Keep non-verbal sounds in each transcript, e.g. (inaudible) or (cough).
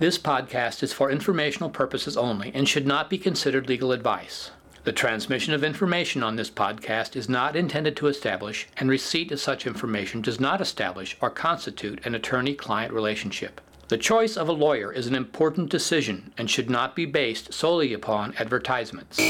This podcast is for informational purposes only and should not be considered legal advice. The transmission of information on this podcast is not intended to establish, and receipt of such information does not establish or constitute an attorney client relationship. The choice of a lawyer is an important decision and should not be based solely upon advertisements.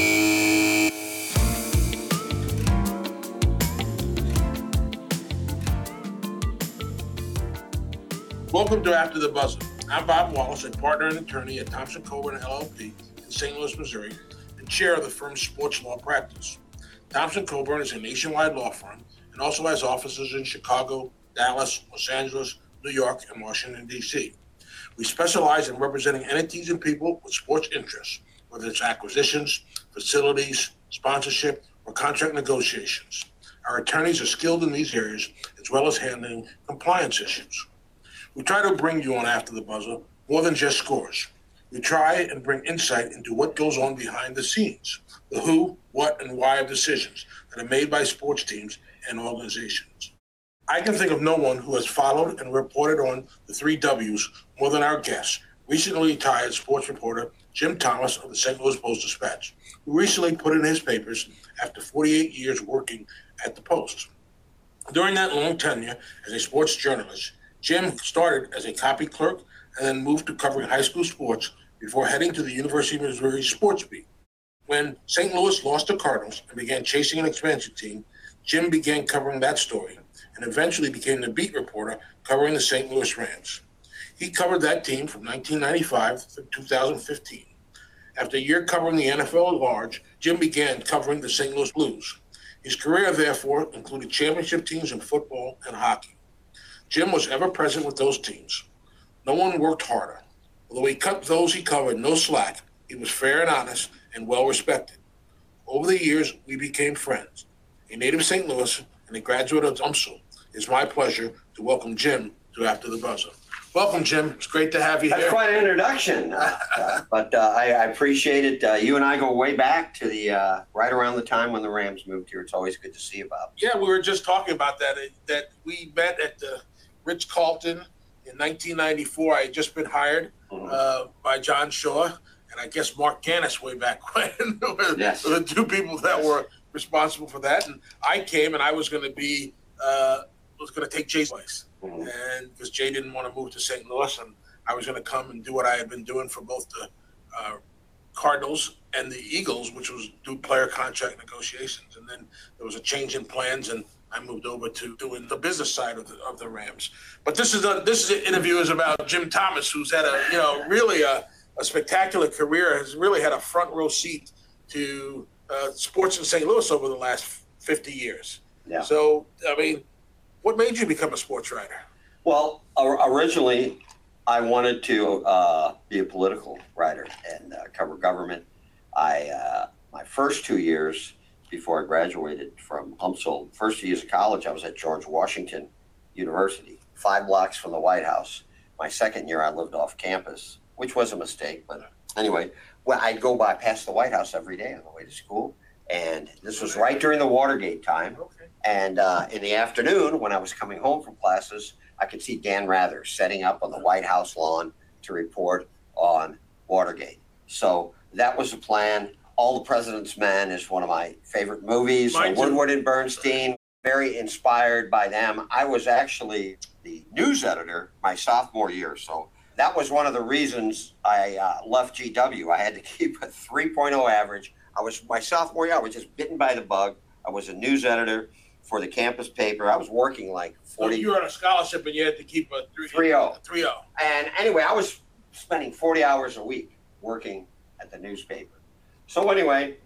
Welcome to After the Buzzer. I'm Bob Wallace, a partner and attorney at Thompson Coburn LLP in St. Louis, Missouri, and chair of the firm's sports law practice. Thompson Coburn is a nationwide law firm and also has offices in Chicago, Dallas, Los Angeles, New York, and Washington, D.C. We specialize in representing entities and people with sports interests, whether it's acquisitions, facilities, sponsorship, or contract negotiations. Our attorneys are skilled in these areas as well as handling compliance issues. We try to bring you on After the Buzzer more than just scores. We try and bring insight into what goes on behind the scenes, the who, what, and why of decisions that are made by sports teams and organizations. I can think of no one who has followed and reported on the three W's more than our guest, recently retired sports reporter Jim Thomas of the St. Louis Post Dispatch, who recently put in his papers after 48 years working at the Post. During that long tenure as a sports journalist, Jim started as a copy clerk and then moved to covering high school sports before heading to the University of Missouri sports beat. When St. Louis lost the Cardinals and began chasing an expansion team, Jim began covering that story and eventually became the beat reporter covering the St. Louis Rams. He covered that team from 1995 to 2015. After a year covering the NFL at large, Jim began covering the St. Louis Blues. His career, therefore, included championship teams in football and hockey. Jim was ever present with those teams. No one worked harder. Although he cut those he covered no slack, he was fair and honest and well respected. Over the years, we became friends. A native of St. Louis and a graduate of UMSL, it's my pleasure to welcome Jim to After the Buzzer. Welcome, Jim. It's great to have you here. That's here. quite an introduction, uh, (laughs) uh, but uh, I, I appreciate it. Uh, you and I go way back to the uh, right around the time when the Rams moved here. It's always good to see you, Bob. Yeah, we were just talking about that. uh, That we met at the Ritz Carlton in 1994. I had just been hired Mhm. uh, by John Shaw, and I guess Mark Ganis way back when (laughs) Yes. the two people that were responsible for that. And I came, and I was going to be uh, was going to take Jay's place, Mhm. and because Jay didn't want to move to St. Louis, and I was going to come and do what I had been doing for both the uh, Cardinals and the Eagles, which was do player contract negotiations. And then there was a change in plans, and I moved over to doing the business side of the of the Rams. But this is a this is an interview is about Jim Thomas, who's had a you know really a, a spectacular career, has really had a front row seat to uh, sports in St. Louis over the last fifty years. Yeah. So I mean, what made you become a sports writer? Well, originally, I wanted to uh, be a political writer and uh, cover government. I uh, my first two years before I graduated from UMSL, first two years of college, I was at George Washington University, five blocks from the White House. My second year, I lived off campus, which was a mistake, but anyway, well, I'd go by past the White House every day on the way to school, and this was right during the Watergate time. Okay. And uh, in the afternoon, when I was coming home from classes, I could see Dan Rather setting up on the White House lawn to report on Watergate. So that was the plan. All the President's Men is one of my favorite movies. Mine. Woodward and Bernstein, very inspired by them. I was actually the news editor my sophomore year. So that was one of the reasons I uh, left GW. I had to (laughs) keep a 3.0 average. I was my sophomore year, I was just bitten by the bug. I was a news editor for the campus paper. I was working like So 40 you were on a scholarship, and you had to keep a three 3-0. And anyway, I was spending 40 hours a week working at the newspaper. So anyway,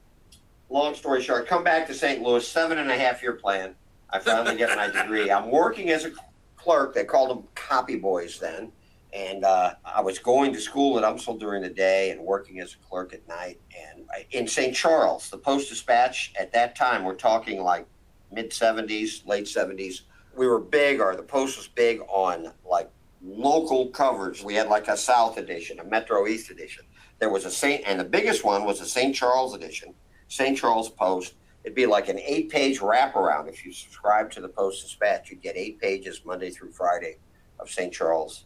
long story short, come back to St. Louis, seven and a half year plan. I finally get my degree. I'm working as a clerk. They called them copy boys then. And uh, I was going to school at UMSL during the day and working as a clerk at night. And I, in St. Charles, the Post Dispatch at that time, we're talking like mid 70s, late 70s. We were big, or the Post was big on like local coverage. We had like a South edition, a Metro East edition. There was a St. and the biggest one was a St. Charles edition, St. Charles Post. It'd be like an eight page wraparound. If you subscribe to the Post Dispatch, you'd get eight pages Monday through Friday of St. Charles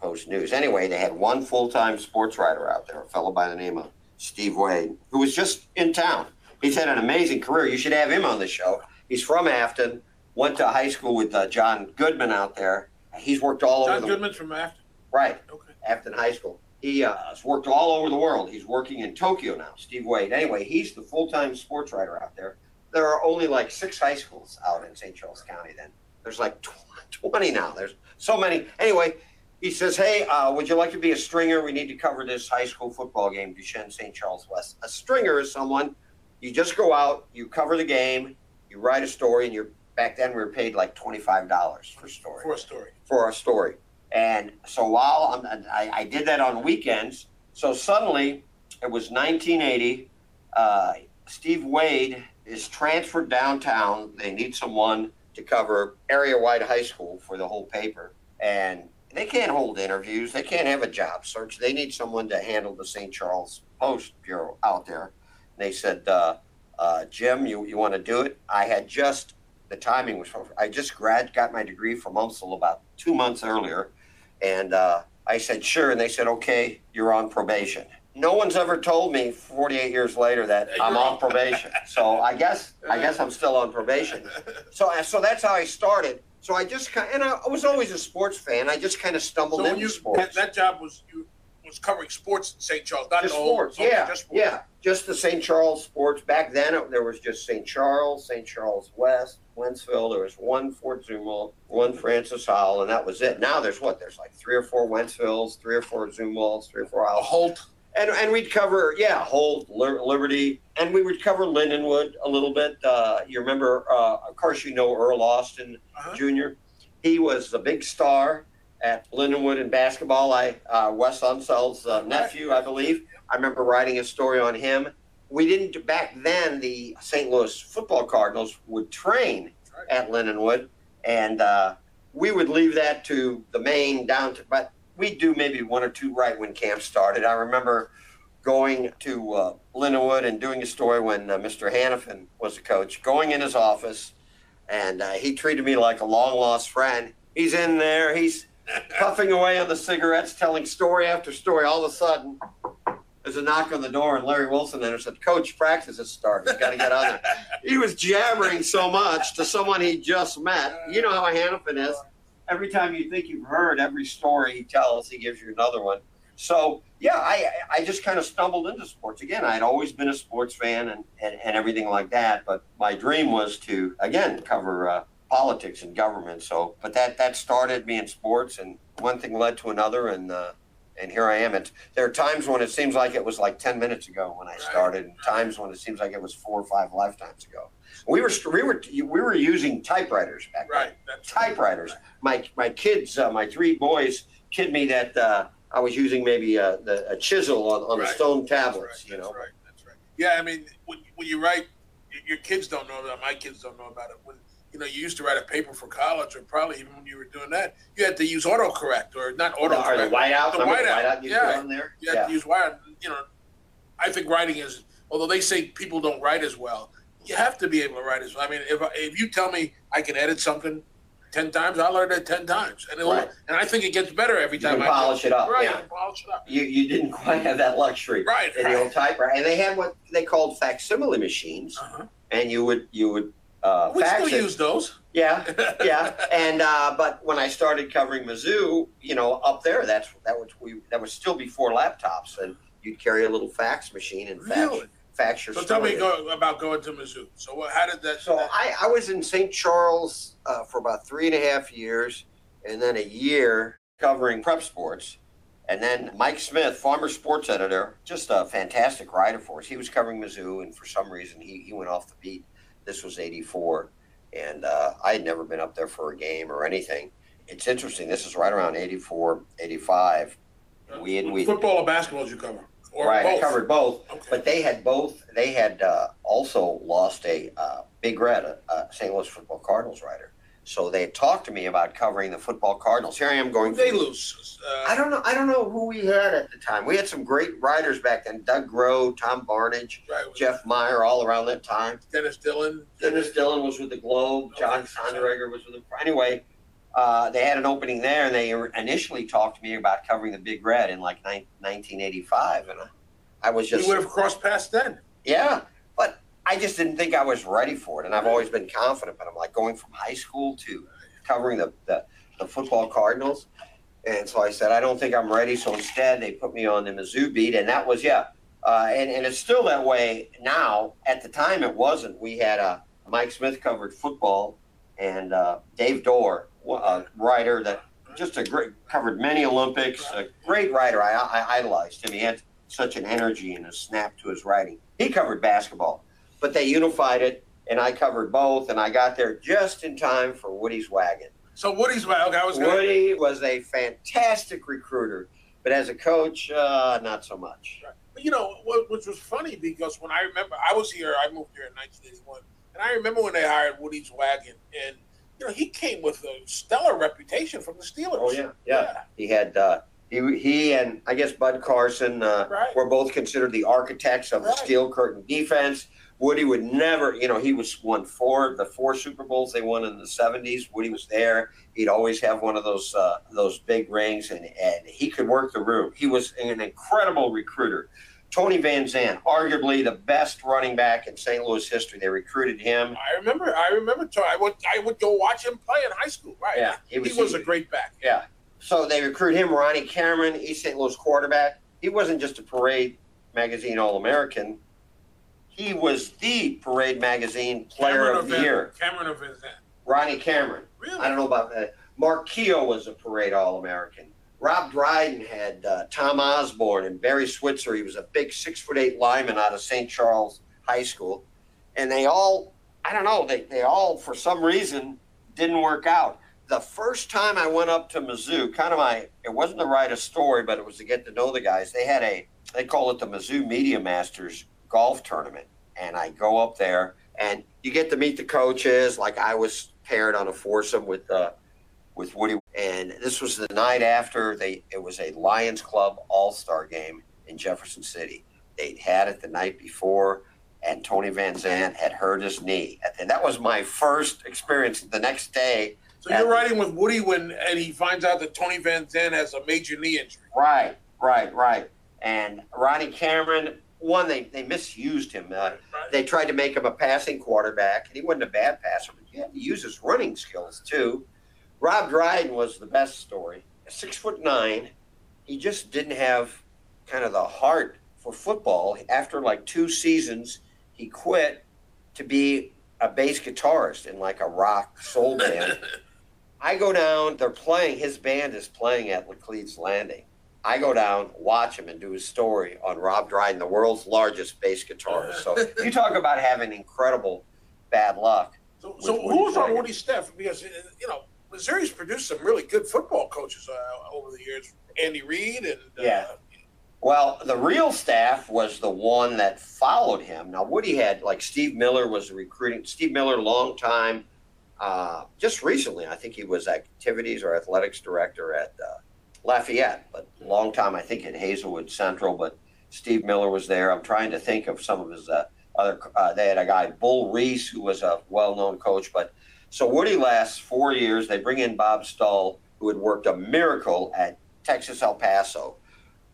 Post News. Anyway, they had one full time sports writer out there, a fellow by the name of Steve Wade, who was just in town. He's had an amazing career. You should have him on the show. He's from Afton, went to high school with uh, John Goodman out there. He's worked all John over the Goodman's from Afton. right. Okay. Afton High School. He uh, has worked all over the world. He's working in Tokyo now, Steve Wade. Anyway, he's the full time sports writer out there. There are only like six high schools out in St. Charles County then. There's like (laughs) 20 now. There's so many. Anyway, he says, Hey, uh, would you like to be a stringer? We need to cover this high school football game, Duchesne St. Charles West. A stringer is someone you just go out, you cover the game, you write a story, and you're back then we were paid like $25 for story For a story. for a story. And so while I'm, I, I did that on weekends, so suddenly it was 1980. Uh, Steve Wade is transferred downtown. They need someone to cover area wide high school for the whole paper. And they can't hold interviews, they can't have a job search. They need someone to handle the St. Charles Post Bureau out there. They said, uh, uh, Jim, you, you want to do it? I had just, the timing was, I just grad, got my degree from UMSL about two months earlier. And uh, I said, sure. And they said, okay, you're on probation. No one's ever told me 48 years later that I'm on on- probation. (laughs) So I guess I guess I'm still on probation. So so that's how I started. So I just kind and I was always a sports fan. I just kind of stumbled So into you sports. that, that job was you was covering sports in St. Charles, not just the sports, yeah, just sports. yeah, just the St. Charles sports. Back then, it, there was just St. Charles, St. Charles West, Wentzville. There was one Fort Zumwalt, one Francis Howell, and that was it. Now there's what? There's like three or four Wentzvilles, three or four Zumwalts, three or four Howells. Holt. and and we'd cover yeah Holt, Liberty, and we would cover Lindenwood a little bit. Uh, you remember, uh, of course, you know Earl Austin Uh-huh. Jr. He was the big star at Lindenwood in basketball. I uh, Wes Unseld's uh, nephew, I believe. I remember writing a story on him. We didn't back then. The St. Louis Football Cardinals would train at Lindenwood, and uh, we would leave that to the main down to, but we'd do maybe one or two right when camp started. I remember going to uh, Lindenwood and doing a story when uh, Mr. Hanifan was the coach, going in his office, and uh, he treated me like a long lost friend. He's in there, he's (laughs) puffing away on the cigarettes, telling story after story. All of a sudden, there's a knock on the door, and Larry Wilson there said, Coach, practice has started. Got to get on there. (laughs) he was jabbering so much to someone he just met. You know how Hanifan is. Every time you think you've heard every story he tells, he gives you another one. So yeah, I I just kind of stumbled into sports again. I'd always been a sports fan and, and, and everything like that. But my dream was to again cover uh, politics and government. So, but that that started me in sports, and one thing led to another, and uh, and here I am. And there are times when it seems like it was like ten minutes ago when I started, and times when it seems like it was four or five lifetimes ago. We were we were we were using typewriters back then Right. That's right. typewriters. My my kids, uh, my three boys, kid me that uh, I was using maybe a, the, a chisel on, on the Right. stone That's tablets. right. You That's right. That's right. Yeah, I mean, when, when you write, your kids don't know about. it. My kids don't know about it. When you know, you used to write a paper for college, or probably even when you were doing that, you had to use autocorrect or not or the, or the whiteout. The whiteout, whiteout you yeah. there. You had to use wire. You know, I think writing is. Although they say people don't write as well, you have to be able to write as well. I mean, if if you tell me I can edit something ten times, I'll learn it ten times, and it'll, Right. and I think it gets better every You time. I polish it up, Right, yeah. you polish it up. You you didn't quite have that luxury Right, in the old typewriter, and they had what they called facsimile machines, Uh-huh. and you would you would uh, We fax still use those. Yeah, (laughs) yeah, and uh, but when I started covering Mizzou, you know, up there, that's that was we that was still before laptops, and you'd carry a little fax machine and fax Really? fax your So tell me go, about going to Mizzou. So what, how did that? So that- I, I was in St. Charles uh, for about three and a half years, and then a year covering prep sports. And then Mike Smith, former sports editor, just a fantastic writer for us. He was covering Mizzou, and for some reason he, he went off the beat. This was 84, and uh, I had never been up there for a game or anything. It's interesting. This is right around 84, 85. We had, we, football or basketball did you cover? Or right, both? I covered both. Okay. But they had both. They had uh, also lost a uh, Big Red, a, a St. Louis Football Cardinals writer. So they had talked to me about covering the football Cardinals. Here I am going. they lose. Uh, I don't know. I don't know who we had at the time. We had some great writers back then: Doug Groh, Tom Barnidge, right, Jeff Meyer, all around that time. Dennis Dillon. Dennis Dillon was with the Globe. John Okay. Sonderegger was with the. Anyway, uh, they had an opening there, and they initially talked to me about covering the Big Red in like 1985, and I, I was just you would have crossed paths then. Yeah, I just didn't think I was ready for it, and I've always been confident. But I'm like going from high school to covering the the, the football Cardinals, and so I said I don't think I'm ready. So instead, they put me on the Mizzou beat, and that was yeah, uh, and and it's still that way now. At the time, it wasn't. We had a uh, Mike Smith covered football, and uh, Dave Dorr, a writer that just a great covered many Olympics, a great writer. I, I idolized him. He had such an energy and a snap to his writing. He covered basketball, but they unified it, and I covered both, and I got there just in time for Woody's wagon. So Woody's wagon, I was Woody was a fantastic recruiter, but as a coach, uh, not so much. Right. But you know, which was funny because when I remember, I was here, I moved here in 1981, and I remember when they hired Woody's wagon, and you know, he came with a stellar reputation from the Steelers. Oh yeah, yeah. yeah. He had uh, he, he and I guess Bud Carson uh, right. were both considered the architects of right. the steel curtain defense. Woody would never, you know, he was won four the four Super Bowls they won in the '70s. Woody was there. He'd always have one of those uh, those big rings, and and he could work the room. He was an incredible recruiter. Tony Van Zant, arguably the best running back in St. Louis history. They recruited him. I remember. I remember. I would. I would go watch him play in high school. Right. Yeah. He was, he was a great back. Yeah. So they recruit him, Ronnie Cameron, East St. Louis quarterback. He wasn't just a Parade Magazine All American. He was the Parade Magazine Player Cameron of the Year. Cameron of. Ronnie Cameron. Really? I don't know about that. Mark Keogh was a Parade All American. Rob Dryden had uh, Tom Osborne and Barry Switzer. He was a big six foot eight lineman out of St. Charles High School. And they all, I don't know, they, they all, for some reason, didn't work out the first time I went up to Mizzou, kind of my, it wasn't to write a story, but it was to get to know the guys. They had a, they call it the Mizzou Media Masters golf tournament. And I go up there and you get to meet the coaches. Like I was paired on a foursome with, uh, with Woody. And this was the night after they, it was a Lions Club All Star game in Jefferson City. They'd had it the night before and Tony Van Zant had hurt his knee. And that was my first experience. The next day, so you're riding with Woody when and he finds out that Tony Van Zant has a major knee injury. Right, right, right. And Ronnie Cameron, one they, they misused him. Uh. They tried to make him a passing quarterback, and he wasn't a bad passer, but you had to use his running skills too. Rob Dryden was the best story. Six foot nine, he just didn't have kind of the heart for football. After like two seasons, he quit to be a bass guitarist in like a rock soul band. (laughs) I go down, they're playing, his band is playing at Laclede's Landing. I go down, watch him, and do his story on Rob Dryden, the world's largest bass guitarist. So (laughs) you talk about having incredible bad luck. So, so who's on Woody's staff? Because, you know, Missouri's produced some really good football coaches uh, over the years. Andy Reid and. Uh, yeah. Well, the real staff was the one that followed him. Now, Woody had, like, Steve Miller was recruiting. Steve Miller, long time uh, just recently, I think he was activities or athletics director at uh, Lafayette, but long time I think at Hazelwood Central. But Steve Miller was there. I'm trying to think of some of his uh, other. Uh, they had a guy Bull Reese who was a well-known coach. But so Woody lasts four years. They bring in Bob Stull, who had worked a miracle at Texas El Paso.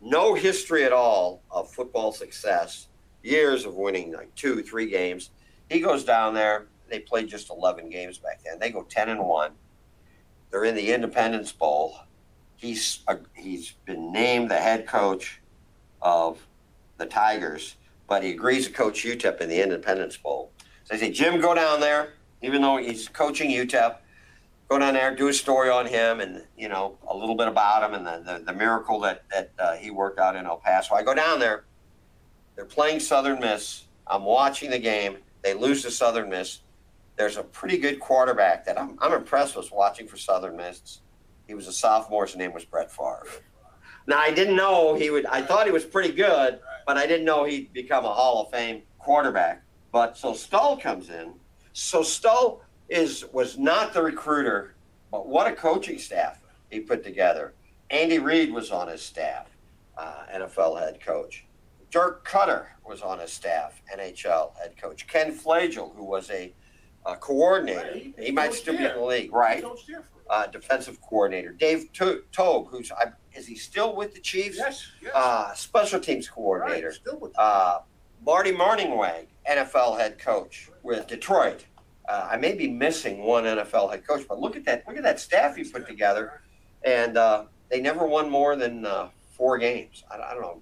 No history at all of football success. Years of winning like two, three games. He goes down there they played just 11 games back then. They go 10 and 1. They're in the Independence Bowl. He's he's been named the head coach of the Tigers, but he agrees to coach UTEP in the Independence Bowl. So they say, Jim, go down there, even though he's coaching UTEP. Go down there, do a story on him, and you know a little bit about him and the, the, the miracle that that uh, he worked out in El Paso. I go down there. They're playing Southern Miss. I'm watching the game. They lose to Southern Miss there's a pretty good quarterback that I'm, I'm impressed with watching for Southern Miss. He was a sophomore. His name was Brett Favre. Now I didn't know he would. I thought he was pretty good, but I didn't know he'd become a Hall of Fame quarterback. But so Stull comes in. So Stull is was not the recruiter, but what a coaching staff he put together. Andy Reid was on his staff, uh, NFL head coach. Dirk Koetter was on his staff, NHL head coach. Ken Flajole, who was a uh, coordinator. Right. He, he, he might still be in the league, right? Uh, defensive coordinator. Dave to- who's I, is he still with the Chiefs? Yes, yes. Uh, special teams coordinator. right, still with Uh, Marty Mornhinweg, NFL head coach with Detroit. Uh, I may be missing one NFL head coach, but look at that! Look at that staff he put together, and uh, they never won more than uh, four games. I, I don't know.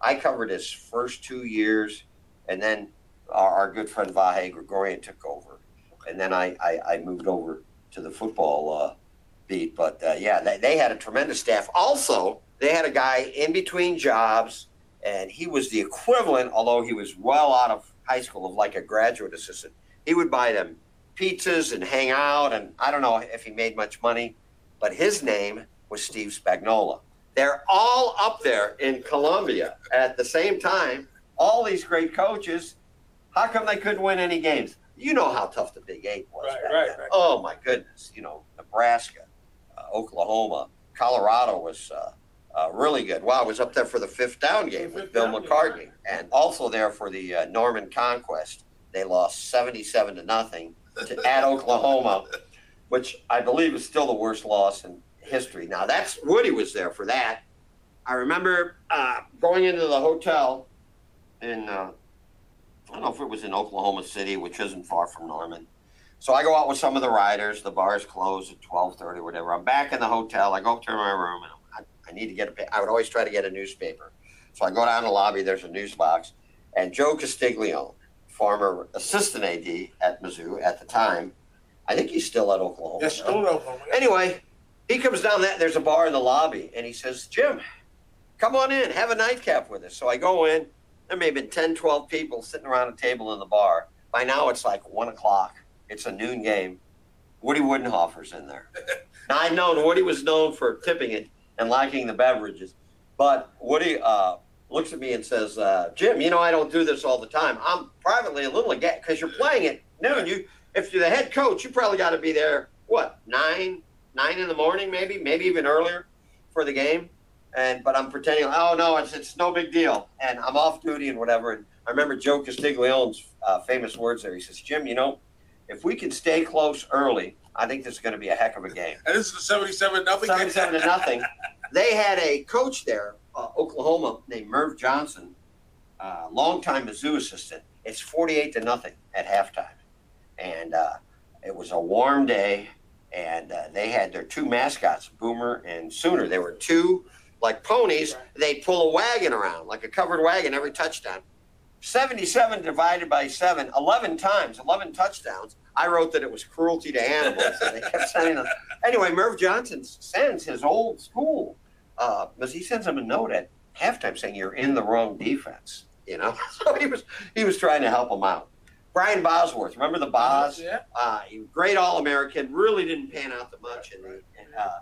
I covered his first two years, and then our, our good friend Vahe Gregorian took over, and then I, I, I moved over to the football uh, beat. But uh, yeah, they, they had a tremendous staff. Also, they had a guy in between jobs, and he was the equivalent, although he was well out of high school, of like a graduate assistant. He would buy them pizzas and hang out, and I don't know if he made much money, but his name was Steve Spagnuolo. They're all up there in Columbia at the same time. All these great coaches. How come they couldn't win any games? You know how tough the Big Eight was. Right, right, right. Oh my goodness! You know, Nebraska, uh, Oklahoma, Colorado was uh, uh, really good. Wow, I was up there for the fifth down game The with Bill down game, McCartney, and also there for the uh, Norman Conquest. They lost seventy-seven to nothing to, at (laughs) Oklahoma, which I believe is still the worst loss in history. Now that's Woody was there for that. I remember uh, going into the hotel in uh, I don't know if it was in Oklahoma City, which isn't far from Norman. So I go out with some of the riders. The bar's closed at twelve thirty, whatever. I'm back in the hotel. I go up to my room and I, I need to get a. I would always try to get a newspaper. So I go down the lobby. There's a news box, and Joe Castiglione, former assistant AD at Mizzou at the time, I think he's still at Oklahoma. Yes, still in Oklahoma. Anyway, he comes down that there's a bar in the lobby and he says, Jim, come on in, have a nightcap with us. So I go in. There may have been 10, 12 people sitting around a table in the bar. By now it's like one o'clock. It's a noon game. Woody Widenhofer's in there. (laughs) now I'd known Woody was known for tipping it and liking the beverages. But Woody uh, looks at me and says, uh, Jim, you know I don't do this all the time. I'm privately a little again because you're playing at noon. You if you're the head coach, you probably got to be there. What nine, nine in the morning, maybe, maybe even earlier for the game. And but I'm pretending, oh no, it's it's no big deal, and I'm off duty and whatever. And I remember Joe Castiglione's uh, famous words there. He says, Jim, you know, if we can stay close early, I think this is going to be a heck of a game. And this is the seventy-seven nothing. Seventy-seven to nothing. They had a coach there, uh, Oklahoma, named Merv Johnson, uh, longtime Mizzou assistant. It's forty-eight to nothing at halftime, and uh, it was a warm day, and uh, they had their two mascots, Boomer and Sooner. They were two like ponies. They pull a wagon around, like a covered wagon, every touchdown. 77 divided by 7, 11 times, 11 touchdowns. I wrote that it was cruelty to animals. and they kept sending them. Anyway, Merv Johnson sends his old school, uh, because he sends him a note at halftime saying you're in the wrong defense. You know, (laughs) so he was he was trying to help him out. Brian Bosworth, remember the Bos? Yeah. Uh, he was great All American. Really didn't pan out that much in the in, uh,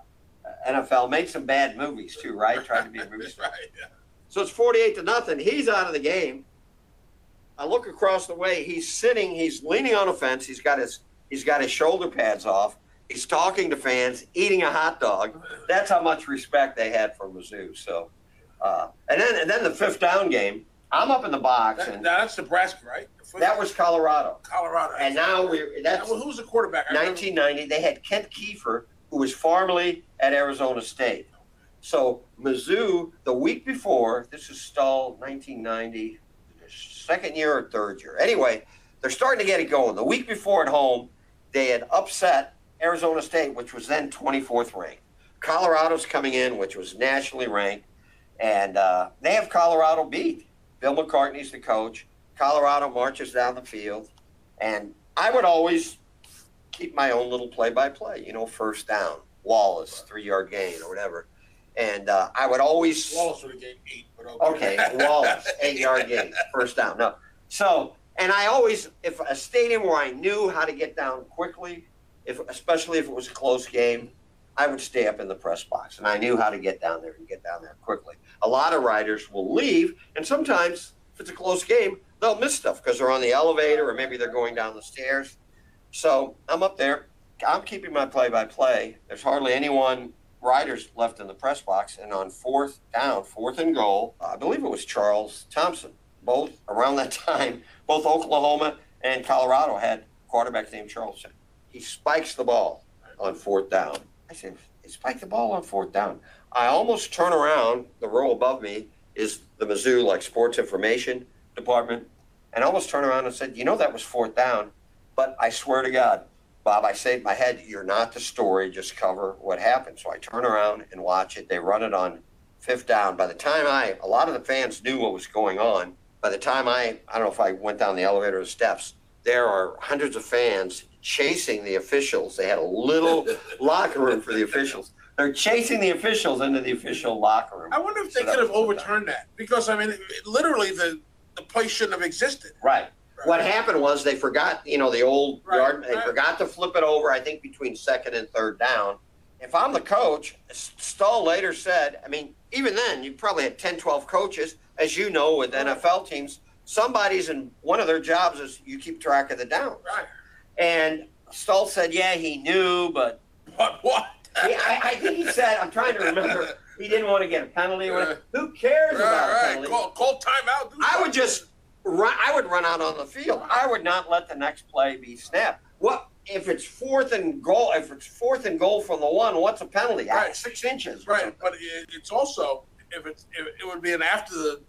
NFL. Made some bad movies too, right? Tried to be a (laughs) movie star. right. Yeah. So it's 48 to nothing. He's out of the game. I look across the way. He's sitting. He's leaning on a fence. He's got his he's got his shoulder pads off. He's talking to fans, eating a hot dog. That's how much respect they had for Mizzou. So, uh, and then and then the fifth down game. I'm up in the box, That, and now that's Nebraska, right? That was Colorado. Colorado. And now we that's Now, who was the quarterback? I remember- 1990. They had Kent Kiefer, who was formerly at Arizona State. So Mizzou, the week before, this is Stull, 1990, second year or third year. Anyway, they're starting to get it going. The week before at home, they had upset Arizona State, which was then 24th ranked. Colorado's coming in, which was nationally ranked, and uh, they have Colorado beat. Bill McCartney's the coach. Colorado marches down the field, and I would always keep my own little play-by-play. You know, first down, Wallace, three-yard gain or whatever, and uh, I would always Wallace would have gained eight, but Okay, Wallace, eight yard gain, first down. No. So, and I always, if a stadium where I knew how to get down quickly, if especially if it was a close game, I would stay up in the press box, and I knew how to get down there and get down there quickly. A lot of riders will leave, and sometimes if it's a close game, they'll miss stuff because they're on the elevator or maybe they're going down the stairs. So I'm up there. I'm keeping my play-by-play. There's hardly anyone riders left in the press box, and on fourth down, fourth and goal, I believe it was Charles Thompson. Both around that (laughs) time, both Oklahoma and Colorado had quarterbacks named Charleston. He spikes the ball on fourth down, I said, spike the ball on fourth down. I almost turn around. The row above me is the Mizzou like sports information department, and I almost turn around and said, you know that was fourth down, but I swear to God, Bob, I say in my head, you're not the story. Just cover what happened. So I turn around and watch it. They run it on fifth down. By the time I, a lot of the fans knew what was going on. By the time I, I don't know if I went down the elevator or steps, there are hundreds of fans chasing the officials. They had a little (laughs) locker room for the officials. They're chasing the officials into the official locker room. I wonder if they So that could have overturned that because I mean, it, it- literally the the place shouldn't have existed. Right. What happened was they forgot, you know, the old Right, yard. They right. forgot to flip it over. I think between second and third down. If I'm the coach, Stull later said, I mean, even then, you probably had 10, 12 coaches, as you know, with NFL teams. Somebody's in one of their jobs is you keep track of the downs. Right. And Stull said, yeah, he knew, but But what? he, I, I think he said, I'm trying to remember, he didn't want to get a penalty. or. Who cares Right, about right. penalty? Call, call timeout. I would just run. I would run out on the field. I would not let the next play be snapped. What if it's fourth and goal? If it's fourth and goal from the one, what's a penalty? Ah, Right. six inches. right, something. but it, it's also if it's if it would be an after the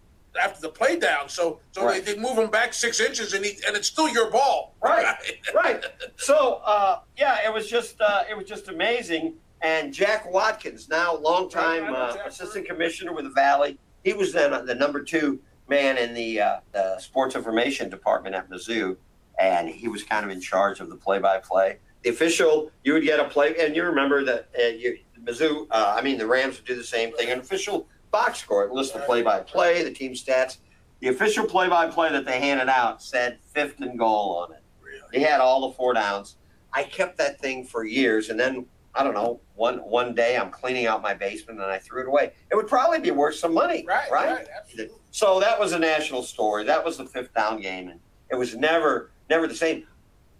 after the play down. So so Right. they, they move him back six inches and he, and it's still your ball. Right. (laughs) right. So uh, yeah, it was just uh, it was just amazing. And Jack Watkins, now longtime Right, uh, assistant commissioner with the Valley, he was then the number two man in the, uh, the sports information department at Mizzou, and he was kind of in charge of the play-by-play. The official, you would get a play, and you remember that uh, you, Mizzou, uh, I mean the Rams would do the same thing. An official box score, it lists the play-by-play, the team stats. The official play-by-play that they handed out said fifth and goal on it. Really? He had all the four downs. I kept that thing for years, and then I don't know. One one day I'm cleaning out my basement and I threw it away. It would probably be worth some money, Right, right, absolutely. So that was a national story. That was the fifth down game, and it was never never the same.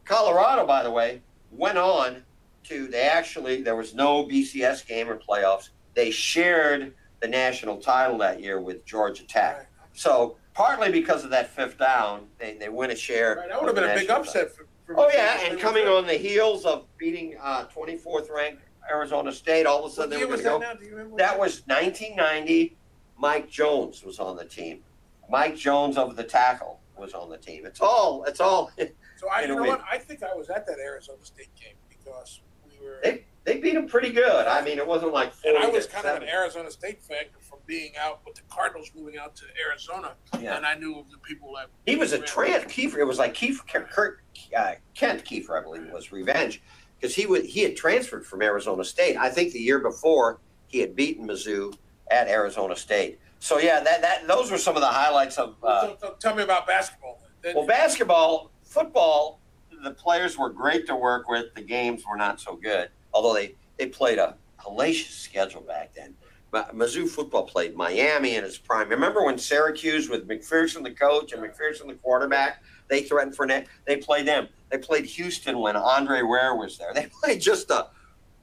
Colorado, by the way, went on to they actually there was no BCS game or playoffs. They shared the national title that year with Georgia Tech. Right. So partly because of that fifth down, they, they win a share. Right, that would have been a big title. upset for. Oh yeah, and coming on the heels of beating uh, 24th ranked Arizona State, all of a sudden they were going to that go. now? Do you remember? That was 1990. Mike Jones was on the team. Mike Jones of the tackle was on the team. It's all. It's all. (laughs) So I, you know what? I think I was at that Arizona State game because we were. They they beat him pretty good. I mean, it wasn't like. and I was kind of an. Arizona State fan being out with the Cardinals moving out to Arizona, Yeah. and I knew of the people that. He was a trans Kiefer. It was like Kiefer, Kurt, uh, Kent Kiefer, I believe, was revenge because he would he had transferred from Arizona State. I think the year before he had beaten Mizzou at Arizona State. So yeah, that that those were some of the highlights of. Uh, so, so tell me about basketball. Then. well, basketball, football, the players were great to work with. The games were not so good, although they they played a hellacious schedule back then. Mizzou football played Miami in its prime. Remember when Syracuse with McPherson the coach and McPherson the quarterback? They threatened for net. They played them. They played Houston when Andre Ware was there. (laughs) They played just a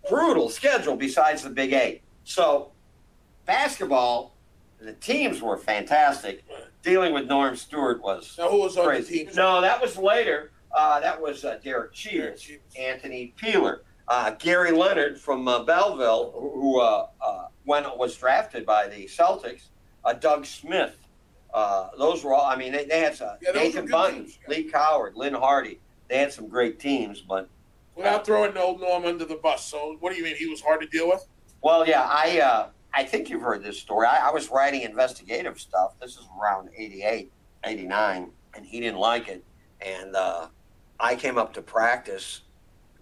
brutal schedule besides the Big Eight. So basketball, the teams were fantastic. Dealing with Norm Stewart was so who was on crazy. the team? No, that was later. Uh, that was uh, Derek Cheers. Anthony Peeler, uh, Gary Leonard from uh, Belleville, who, uh, uh, when was drafted by the Celtics, uh, Doug Smith. Uh, those were all. I mean, they, they had some, Yeah, Nathan were good teams, yeah. Lee Coward, Lynn Hardy. They had some great teams, but Without throwing old Norm under the bus. So what do you mean he was hard to deal with? Well, yeah, I uh, I think you've heard this story. I, I was writing investigative stuff. This is around 88, 89, and he didn't like it. And uh, I came up to practice,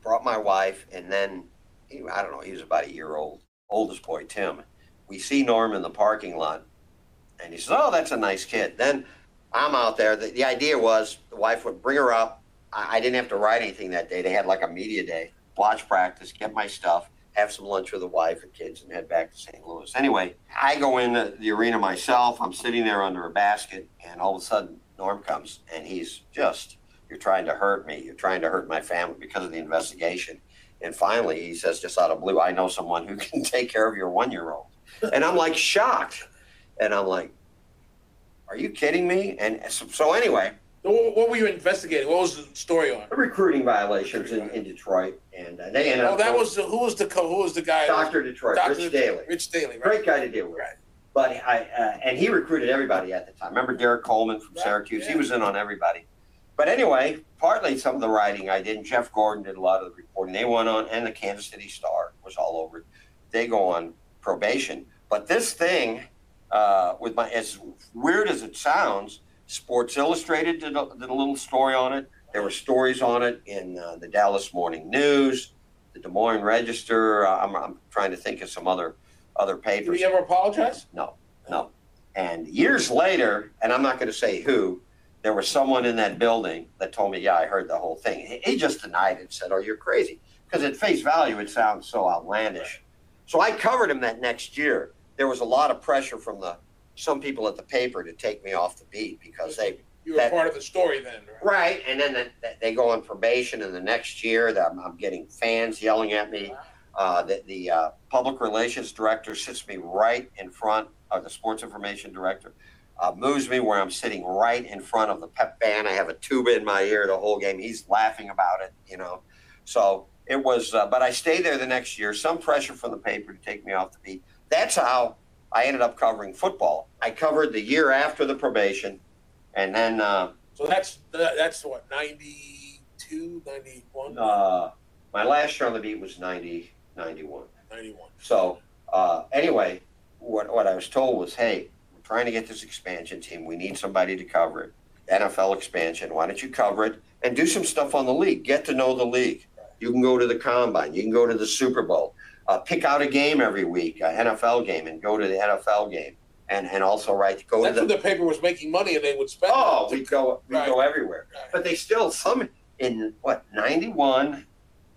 brought my wife, and then he, I don't know, he was about a year old, oldest boy, Tim. We see Norm in the parking lot, and he says, "Oh, that's a nice kid." Then I'm out there. The, the idea was the wife would bring her up. I, I didn't have to write anything that day. They had like a media day. Watch practice, get my stuff, have some lunch with the wife and kids, and head back to St. Louis. Anyway, I go in the, the arena myself. I'm sitting there under a basket, and all of a sudden, Norm comes, and he's just, "You're trying to hurt me. You're trying to hurt my family because of the investigation." And finally, he says, just out of blue, "I know someone who (laughs) can take care of your one-year-old." And I'm like shocked, and I'm like, "Are you kidding me?" And so, so anyway, what, what were you investigating? What was the story on? recruiting violations in, in Detroit, and uh, they ended Oh, up. that was the, who was the co, who was the guy? Doctor Detroit, Dr. Rich Daly. Rich Daly, right? Great guy to deal with. Right. But I, uh, and he recruited everybody at the time. Remember Derek Coleman from Right, Syracuse? He was in on everybody. But anyway, partly some of the writing I did, and Jeff Gordon did a lot of the reporting. They went on, and the Kansas City Star was all over it. They go on probation. But this thing, uh, with my, as weird as it sounds, Sports Illustrated did a, did a little story on it. There were stories on it in uh, the Dallas Morning News, the Des Moines Register. Uh, I'm, I'm trying to think of some other other papers. Did he ever apologize? No, no. And years later, and I'm not going to say who, there was someone in that building that told me, "Yeah, I heard the whole thing." He, he just denied it, and said, "Oh, you're crazy," because at face value, it sounds so outlandish. So I covered him that next year. There was a lot of pressure from the some people at the paper to take me off the beat because they You were That- part of the story then, right? Right, and then the, the- they go on probation, and the next year, that I'm, I'm getting fans yelling at me. Uh, the the uh, public relations director sits me right in front of the sports information director, uh, moves me where I'm sitting right in front of the pep band. I have a tuba in my ear the whole game. He's laughing about it, you know. So it was, uh, but I stayed there the next year. Some pressure from the paper to take me off the beat. That's how I ended up covering football. I covered the year after the probation, and then. Uh, So that's that's what 92, 91, Uh, my last year on the beat was 90, 91. 91. So uh, anyway, what, what I was told was, hey, trying to get this expansion team. We need somebody to cover it. NFL expansion. Why don't you cover it and do some stuff on the league? Get to know the league. You can go to the combine. You can go to the Super Bowl. Uh, pick out a game every week, an NFL game, and go to the NFL game. And and also right go That's to when the the paper was making money and they would spend. oh we go we go everywhere. Right. But they still some in what ninety one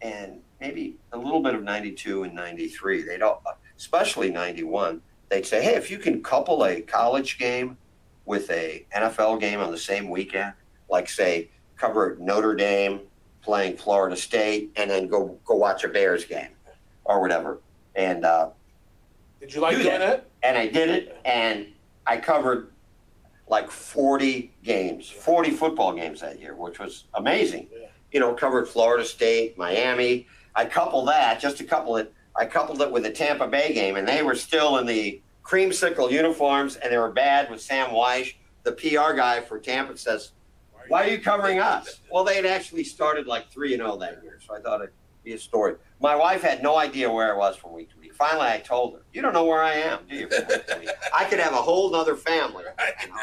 and maybe a little bit of ninety two and ninety three. They don't, especially ninety one. They'd say, hey, if you can couple a college game with a NFL game on the same weekend, like say cover Notre Dame playing Florida State, and then go go watch a Bears game or whatever. And uh, Did you like do doing that. that? and I did it, and I covered like 40 games, 40 football games that year, which was amazing. Yeah. You know, covered Florida State, Miami. I couple that, just to couple it, I coupled it with the Tampa Bay game, and they were still in the creamsicle uniforms, and they were bad with Sam Wyche. The PR guy for Tampa says, why are you covering us? Well, they had actually started like 3 and 0 that year, so I thought it'd be a story. My wife had no idea where I was from week to week. Finally, I told her, You don't know where I am, do you? from week to week?" I could have a whole other family,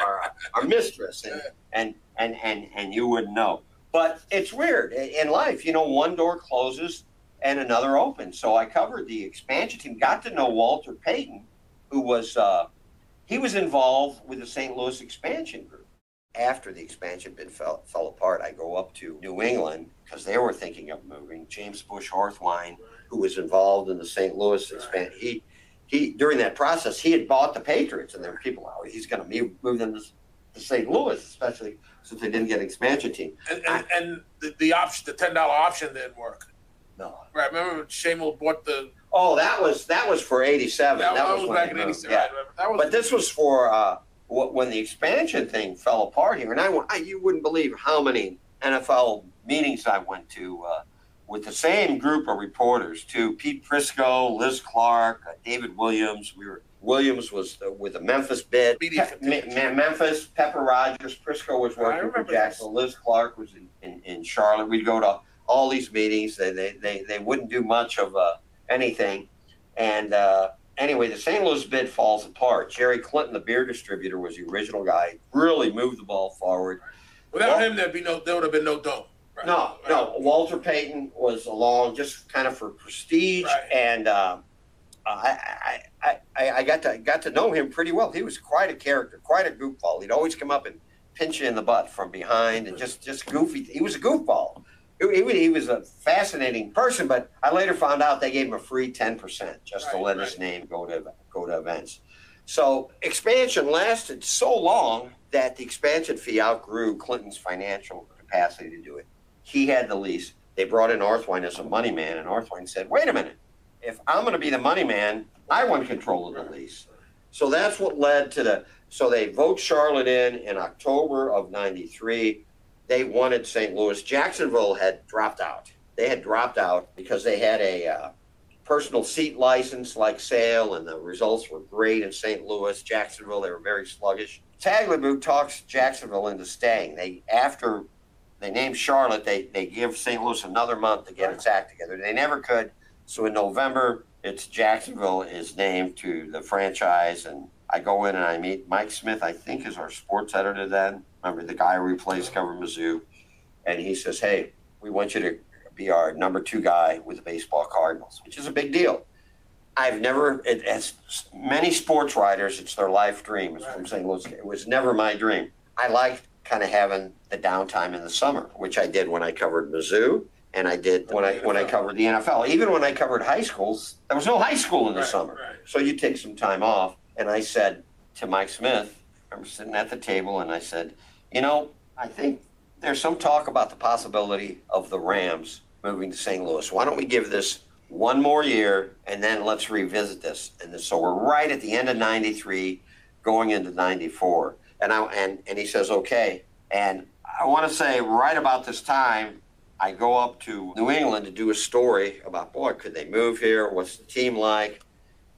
our, our mistress, and, and, and, and, and you wouldn't know. But it's weird in life, you know, one door closes and another open. So I covered the expansion team, got to know Walter Payton, who was, uh, he was involved with the St. Louis expansion group after the expansion bid fell, fell apart, I go up to New England because they were thinking of moving. James Busch Orthwein, who was involved in the St. Louis expansion, he he during that process he had bought the Patriots, and there were people, oh, he's going to move, them to, to St. Louis, especially since they didn't get an expansion team. And, and, and the, the option, the ten dollar option didn't work. No. Right? Remember, Shamo bought the. Oh, that was that was for '87. That, That, was, was, back in '87. Yeah. right? Was. But this was for uh, when the expansion thing fell apart here, and I, I you wouldn't believe how many NFL meetings I went to uh, with the same group of reporters. To Pete Prisco, Liz Clark, uh, David Williams. We were Williams was uh, with the Memphis bid. Pe-. Memphis, Pepper Rogers, Prisco was working for Jacksonville. Liz Clark was in, in, in Charlotte. We'd go to all these meetings. They they, they, they wouldn't do much of uh, anything. And uh, anyway, the St. Louis bid falls apart. Jerry Clinton, the beer distributor, was the original guy. Really moved the ball forward. Without him, there'd be no. There would have been no dome. Right? No, no. Walter Payton was along just kind of for prestige, Right. and um, I, I, I, I got to got to know him pretty well. He was quite a character, quite a goofball. He'd always come up and pinch you in the butt from behind, and just just goofy. He was a goofball. He, he, was a fascinating person, but I later found out they gave him a free ten percent just to let right. his name go to go to events. So expansion lasted so long that the expansion fee outgrew Clinton's financial capacity to do it. He had the lease. They brought in Orthwein as a money man, and Orthwein said, "Wait a minute, if I'm going to be the money man, I want control of the lease." So that's what led to the. So they vote Charlotte in in October of '93. They wanted St. Louis. Jacksonville had dropped out. They had dropped out because they had a uh, personal seat license like Sale, and the results were great in St. Louis. Jacksonville, they were very sluggish. Tagliabue talks Jacksonville into staying. They after they named Charlotte, they they give St. Louis another month to get its act together. They never could. So in November, it's Jacksonville is named to the franchise, and I go in and I meet Mike Smith. I think is our sports editor then. Remember the guy who replaced Cover Mizzou, and he says, "Hey, we want you to be our number two guy with the baseball Cardinals, which is a big deal." I've never, it, as many sports writers, it's their life dream. It's from St. Louis. It was never my dream. I liked kind of having the downtime in the summer, which I did when I covered Mizzou and I did when I when I covered the NFL. Even when I covered high schools, there was no high school in the Right, summer, right. so you take some time off. And I said to Mike Smith, I'm sitting at the table, and I said, you know, I think there's some talk about the possibility of the Rams moving to St. Louis. Why don't we give this one more year and then let's revisit this? And so we're right at the end of '93, going into '94, and I and and he says, okay. And I want to say, right about this time, I go up to New England to do a story about, boy, could they move here? What's the team like?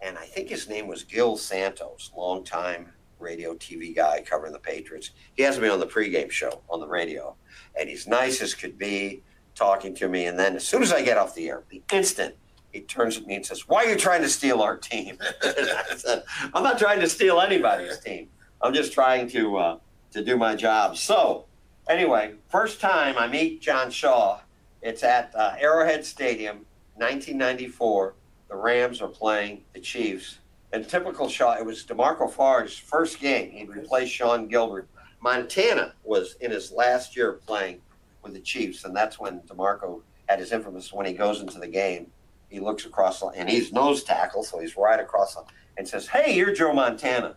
And I think his name was Gil Santos, longtime radio TV guy covering the Patriots. He has me on the pregame show on the radio, and he's nice as could be, talking to me. And then as soon as I get off the air, the instant he turns at me and says, "Why are you trying to steal our team?" (laughs) I said, "I'm not trying to steal anybody's team. I'm just trying to uh, to do my job." So anyway, first time I meet John Shaw, it's at uh, Arrowhead Stadium, 1994. The Rams are playing the Chiefs. And typical Shaw, it was DeMarco Farr's first game. He replaced Sean Gilbert. Montana was in his last year playing with the Chiefs, and that's when DeMarco had his infamous when he goes into the game. He looks across and he's nose tackle, so he's right across and says, "Hey, you're Joe Montana,"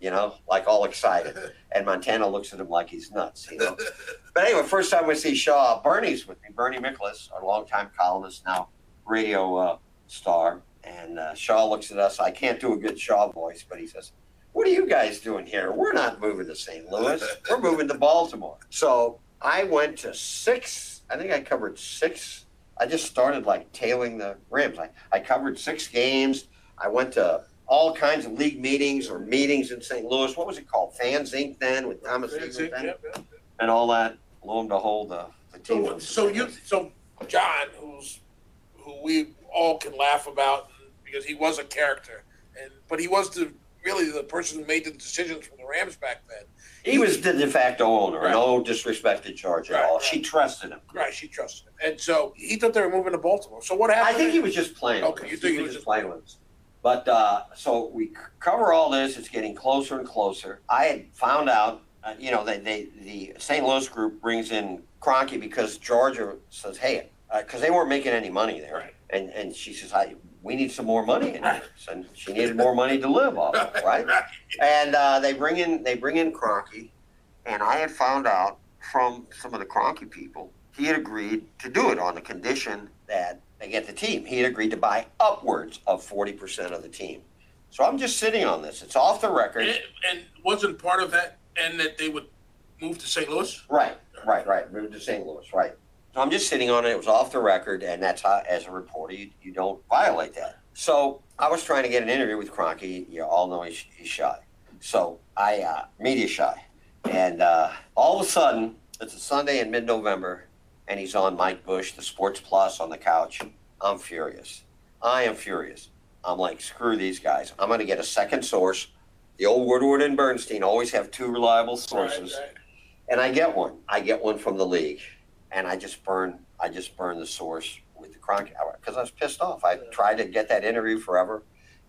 you know, like all excited. (laughs) And Montana looks at him like he's nuts, you know. But anyway, first time we see Shaw, Bernie's with me. Bernie Miklasz, our longtime columnist, now radio uh, star. And uh, Shaw looks at us. I can't do a good Shaw voice, but he says, What are you guys doing here? We're not moving to St. Louis. We're (laughs) moving to Baltimore. So I went to six, I think I covered six. I just started like tailing the Rams. I, I covered six games. I went to all kinds of league meetings or meetings in St. Louis. What was it called? Fans Inc. then with Thomas That's it, Eagleton yep, yep. and all that. Lo and behold, the, the team. So, so you, so John, who's who we all can laugh about because he was a character, and but he was the really the person who made the decisions for the Rams back then. He was the de facto owner. Right. No disrespect to George at Right, all. right. She trusted him. Right, she trusted him, and so he thought they were moving to Baltimore. So what happened? I think he was just playing. Okay, with you us. think he was just- playing with us. But uh, so we cover all this. It's getting closer and closer. I had found out, uh, you know, they, they the St. Louis group brings in Kroenke because Georgia says, hey, because they weren't making any money there, Right. And and she says, I we need some more money in here. And she needed more money to live off, of, (laughs) right? And uh, they bring in they bring in Kroenke, and I had found out from some of the Kroenke people he had agreed to do it on the condition that they get the team. He had agreed to buy upwards of forty percent of the team. So I'm just sitting on this. It's off the record. And, and wasn't part of that, and that they would move to St. Louis. Right, right, right. Moved to St. Louis, right. So I'm just sitting on it. It was off the record, and that's how, as a reporter, you, you don't violate that. So I was trying to get an interview with Kroenke. You all know he's, he's shy. So I, uh, media shy. And uh, all of a sudden, it's a Sunday in mid November, and he's on Mike Bush, the Sports Plus, on the couch. I'm furious. I am furious. I'm like, screw these guys. I'm going to get a second source. The old Woodward and Bernstein always have two reliable sources Right, right. and I get one. I get one from the league, and I just burn. I just burn the source with the Cronk because I was pissed off. I tried to get that interview forever,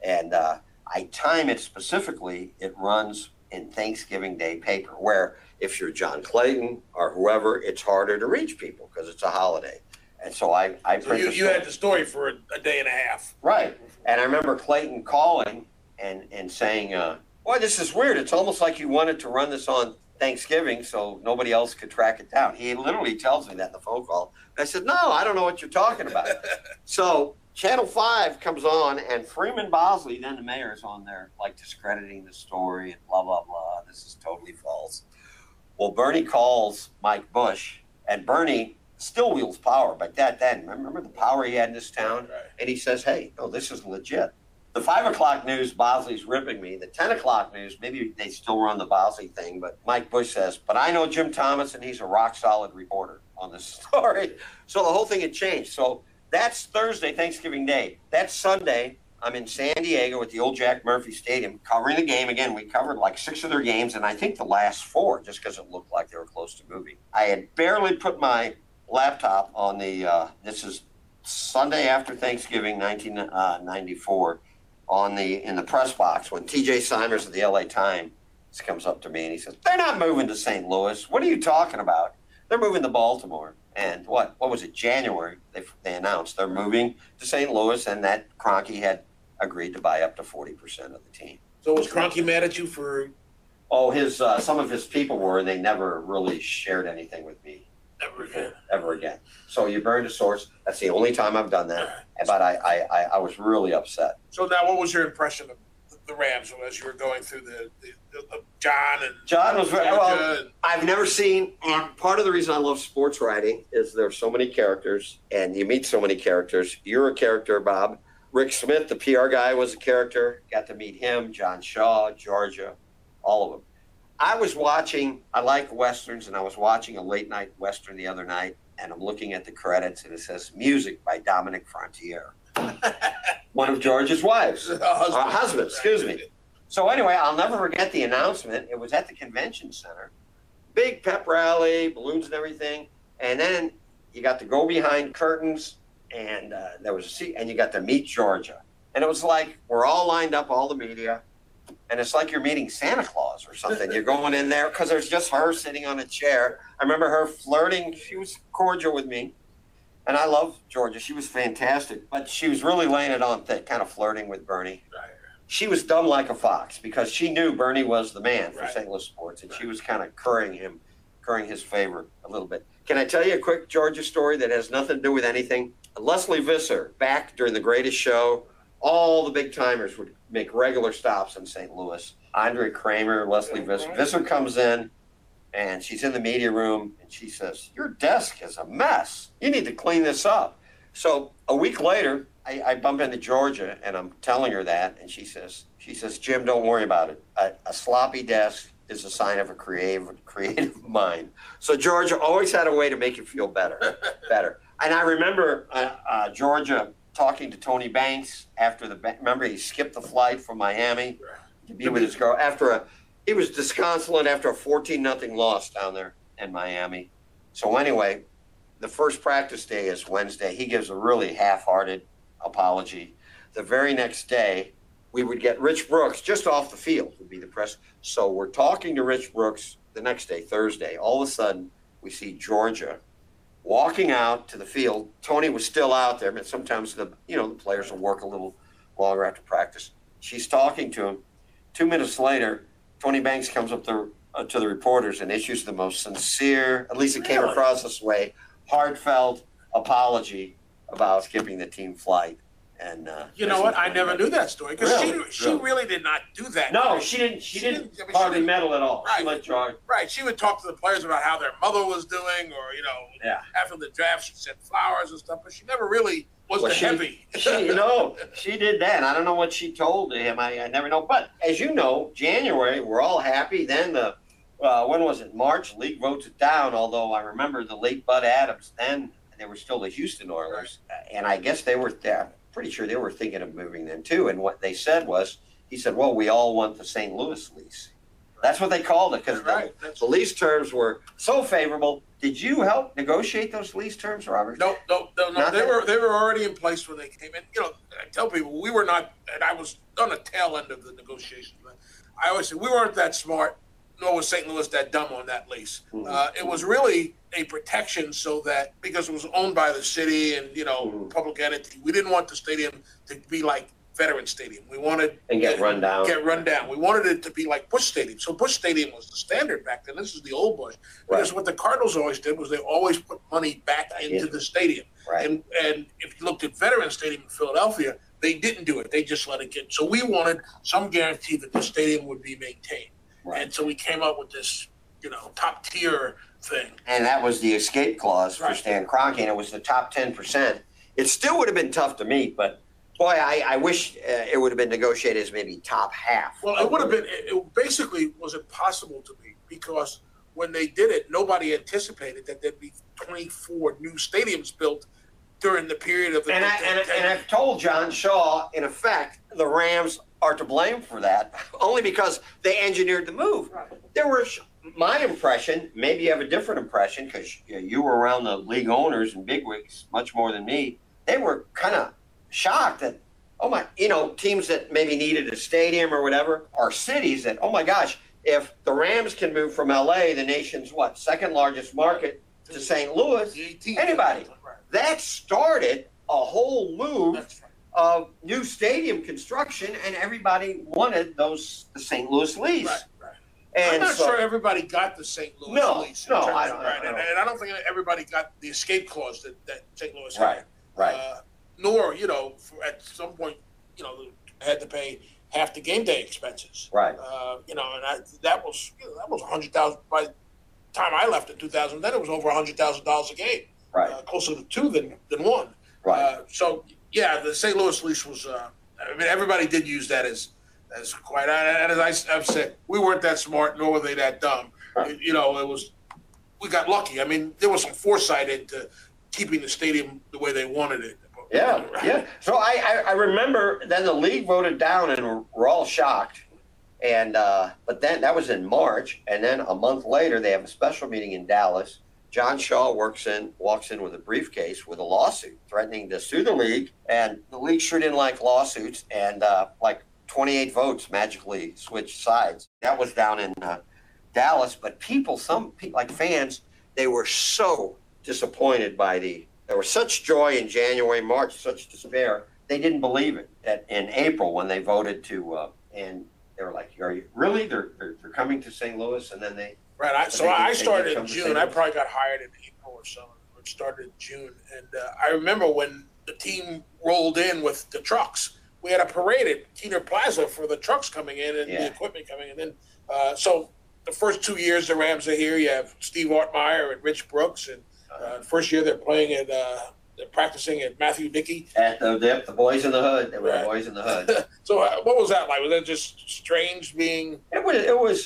and uh, I time it specifically. It runs in Thanksgiving Day paper, where if you're John Clayton or whoever, it's harder to reach people because it's a holiday. And so I, I So you, you had the story for a, a day and a half. Right. And I remember Clayton calling and, and saying, uh, Boy, this is weird. It's almost like you wanted to run this on Thanksgiving so nobody else could track it down. He literally tells me that in the phone call. I said, No, I don't know what you're talking about. (laughs) so Channel 5 comes on, and Freeman Bosley, then the mayor, is on there, like discrediting the story and blah, blah, blah. This is totally false. Well, Bernie calls Mike Bush, and Bernie still wields power, but that then remember the power he had in this town, Right. and he says, "Hey, no, this is legit." The five o'clock news, Bosley's ripping me. The ten o'clock news, maybe they still run the Bosley thing, but Mike Bush says, "But I know Jim Thomas, and he's a rock solid reporter on this (laughs) story." So the whole thing had changed. So that's Thursday, Thanksgiving Day. That's Sunday. I'm in San Diego at the old Jack Murphy Stadium covering the game again. We covered like six of their games, and I think the last four just because it looked like they were close to moving. I had barely put my laptop on the, uh, this is Sunday after Thanksgiving, 1994, on the in the press box when TJ Simers of the LA Times comes up to me and he says, They're not moving to St. Louis. What are you talking about? They're moving to Baltimore. And what what was it? January they, they announced they're moving to St. Louis, and that Kroenke had agreed to buy up to forty percent of the team. So was Kroenke mad at you for Oh, his uh, some of his people were, and they never really shared anything with me ever again? ever again. So you burned a source. That's the only time I've done that. But I I, I, I was really upset. So now, what was your impression of the Rams as you were going through the, the, the John and John was very well. And- I've never seen, and part of the reason I love sports writing is there's so many characters, and you meet so many characters. You're a character, Bob. Rick Smith, the PR guy, was a character. Got to meet him. John Shaw, Georgia, all of them. I was watching. I like westerns, and I was watching a late night western the other night, and I'm looking at the credits, and it says music by Dominic Frontiere, (laughs) one of George's wives. Uh, Uh, husband, excuse me. So anyway, I'll never forget the announcement. It was at the convention center, big pep rally, balloons and everything, and then you got to go behind curtains, and uh, there was a seat, and you got to meet Georgia, and it was like we're all lined up, all the media, and it's like you're meeting Santa Claus or something. You're going in there because there's just her sitting on a chair. I remember her flirting. She was cordial with me. And I love Georgia. She was fantastic, but she was really laying it on thick, kind of flirting with Bernie Right. she was dumb like a fox because she knew Bernie was the man for Right. St. Louis sports, and she was kind of currying him, currying his favor a little bit. Can I tell you a quick Georgia story that has nothing to do with anything? Lesley Visser, back during the Greatest Show, all the big timers would make regular stops in St. Louis. Andrea Kremer, Lesley Visser. Visser comes in, and she's in the media room, and she says, "Your desk is a mess. You need to clean this up." So a week later, I, I bump into Georgia and I'm telling her that, and she says, she says, Jim, don't worry about it. A, a sloppy desk is a sign of a creative, (laughs) creative mind. So Georgia always had a way to make you feel better, (laughs) better. And I remember uh, uh, Georgia talking to Tony Banks after the. Remember, he skipped the flight from Miami to be with his girl after a. He was disconsolate after a fourteen nothing loss down there in Miami. So anyway, the first practice day is Wednesday. He gives a really half-hearted apology. The very next day, we would get Rich Brooks just off the field would be the press. So we're talking to Rich Brooks the next day, Thursday. All of a sudden, we see Georgia walking out to the field. Tony was still out there, but sometimes the you know the players will work a little longer after practice. She's talking to him. Two minutes later, Tony Banks comes up to, uh, to the reporters and issues the most sincere, at least it came across this way, heartfelt apology about skipping the team flight. And uh, You know what? I never knew that story because Really? she she Really? really did not do that. No, she didn't. She, She didn't, didn't- I mean, she hardly didn't- meddle at all. She Right. let George. Right. She would talk to the players about how their mother was doing, or you know, Yeah. after the draft, she sent flowers and stuff. But she never really was Well, the she- heavy. (laughs) She, you know, she did that. I don't know what she told him. I, I never know. But as you know, January, we're all happy. Then the, uh, when was it? March, league votes it down. Although I remember the late Bud Adams, then they were still the Houston Oilers. And I guess they were, I'm pretty sure they were thinking of moving then too. And what they said was, he said, well, we all want the St. Louis lease. That's what they called it because right. That's, the lease terms were so favorable. Did you help negotiate those lease terms, Robert? no, no, no, no. They were they were already in place when they came in. You know, I tell people we were not, and I was on the tail end of the negotiations. I always say we weren't that smart, nor was St. Louis that dumb on that lease. Mhm. Uh, it was really a protection so that because it was owned by the city and you know Mhm. public entity, we didn't want the stadium to be like Veteran Stadium. We wanted And get run down. get run down. We wanted it to be like Busch Stadium. So Busch Stadium was the standard back then. This is the old Busch. Because what the Cardinals always did was they always put money back into Yeah. the stadium. Right. And and if you looked at Veteran Stadium in Philadelphia, they didn't do it. They just let it get. So we wanted some guarantee that the stadium would be maintained. Right. And so we came up with this you know, top tier thing. and that was the escape clause for Stan Kroenke, and it was the top ten percent. It still would have been tough to meet, but boy, I, I wish uh, it would have been negotiated as maybe top half. Well, it would have been. It, it basically was impossible to me because when they did it, nobody anticipated that there'd be 24 new stadiums built during the period of the. And I and, and I've told John Shaw, in effect, the Rams are to blame for that, (laughs) only because they engineered the move. Right. There were my impression. Maybe you have a different impression because you, you were around the league owners and bigwigs much more than me. They were kind of shocked that, oh my, you know, teams that maybe needed a stadium or whatever, or cities that, oh my gosh, if the Rams can move from LA, the nation's what second largest market, to St. Louis, anybody. That started a whole move Right. of new stadium construction, and everybody wanted those the St. Louis lease. Right. Right. And I'm not so, sure everybody got the St. Louis No, lease. no, I don't- right. I don't. And, and I don't think everybody got the escape clause that, that St. Louis had. right, right, Uh, nor, you know, for, at some point, you know, had to pay half the game day expenses. right. Uh, you know, and I, that was you know, that was a hundred thousand by the time I left in two thousand. Then it was over a hundred thousand dollars a game, Right, uh, closer to two than than one. right. Uh, so yeah, the St. Louis lease was. Uh, I mean, everybody did use that as as quite. And as I, I've said, we weren't that smart, nor were they that dumb. You know, it was. We got lucky. I mean, there was some foresight into keeping the stadium the way they wanted it. Yeah, yeah. So I, I, remember then the league voted down, and we're all shocked. And uh, but then that was in March, and then a month later they have a special meeting in Dallas. John Shaw works in, walks in with a briefcase with a lawsuit threatening to sue the league, and the league sure didn't like lawsuits, and uh, like 28 votes magically switched sides. That was down in uh, Dallas, but people, some like fans, they were so disappointed by the. There was such joy in January, March, such despair. They didn't believe it. That in April when they voted to, uh, and they were like, "Are you really? They're, they're they're coming to St. Louis?" And then they Right. I, so I started in June. I probably got hired in April or so. It started in June, and uh, I remember when the team rolled in with the trucks. We had a parade at Kiener Plaza for the trucks coming in and Yeah. the equipment coming in. And then, uh, so the first two years the Rams are here. You have Steve Ortmayer and Rich Brooks, and uh, the first year they're playing at uh, they're practicing at Mathews-Dickey. at the dip, the boys in the hood. They were Right. the boys in the hood. (laughs) So uh, what was that like? Was that just strange being? It was it was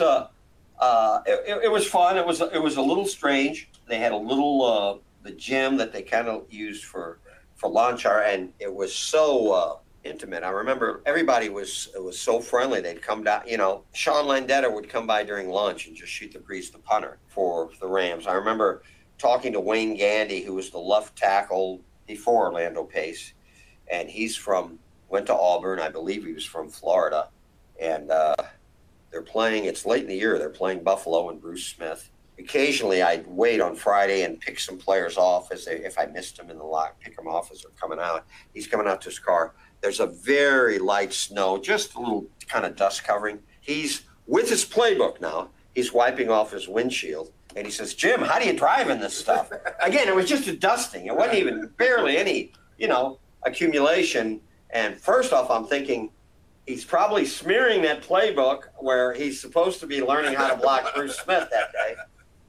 uh, uh, it, it- was fun. It was it was a little strange. They had a little uh, the gym that they kind of used for for lunch, or- and it was so uh, intimate. I remember everybody was it was so friendly. They'd come down. You know, Sean Landeta would come by during lunch and just shoot the breeze, the punter for the Rams. I remember talking to Wayne Gandy, who was the left tackle before Orlando Pace, and he's from went to Auburn. I believe he was from Florida, and. They're playing. It's late in the year. They're playing Buffalo and Bruce Smith. Occasionally, I'd wait on Friday and pick some players off as they, if I missed them in the lock, pick them off as they're coming out. He's coming out to his car. There's a very light snow, just a little kind of dust covering. He's with his playbook now. He's wiping off his windshield, and he says, "Jim, how do you drive in this stuff?" (laughs) Again, it was just a dusting. It wasn't even barely any, you know, accumulation. And first off, I'm thinking he's probably smearing that playbook where he's supposed to be learning how to block Bruce Smith that day.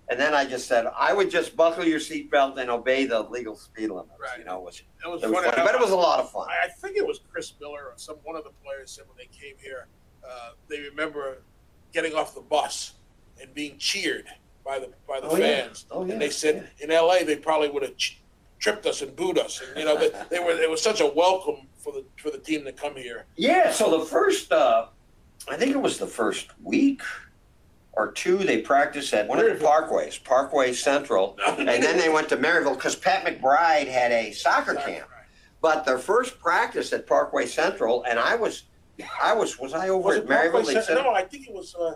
And then I just said, I would just buckle your seatbelt and obey the legal speed limit. Right. You know, it was, It was, it was funny. funny, but it was a lot of fun. I think it was Chris Miller or some one of the players said when they came here, uh, they remember getting off the bus and being cheered by the by the Oh, yeah. fans. Oh, yeah. And they said in L.A. they probably would have ch- tripped us and booed us. And you know they, they were it was such a welcome for the for the team to come here. Yeah, so the first, uh, I think it was the first week or two, they practiced at one of the parkways, Parkway Central, (laughs) and then they went to Maryville because Pat McBride had a soccer camp. But their first practice at Parkway Central, and I was, I was, was I over Was at it Parkway Maryville? They Cent- said- no, I think it was uh,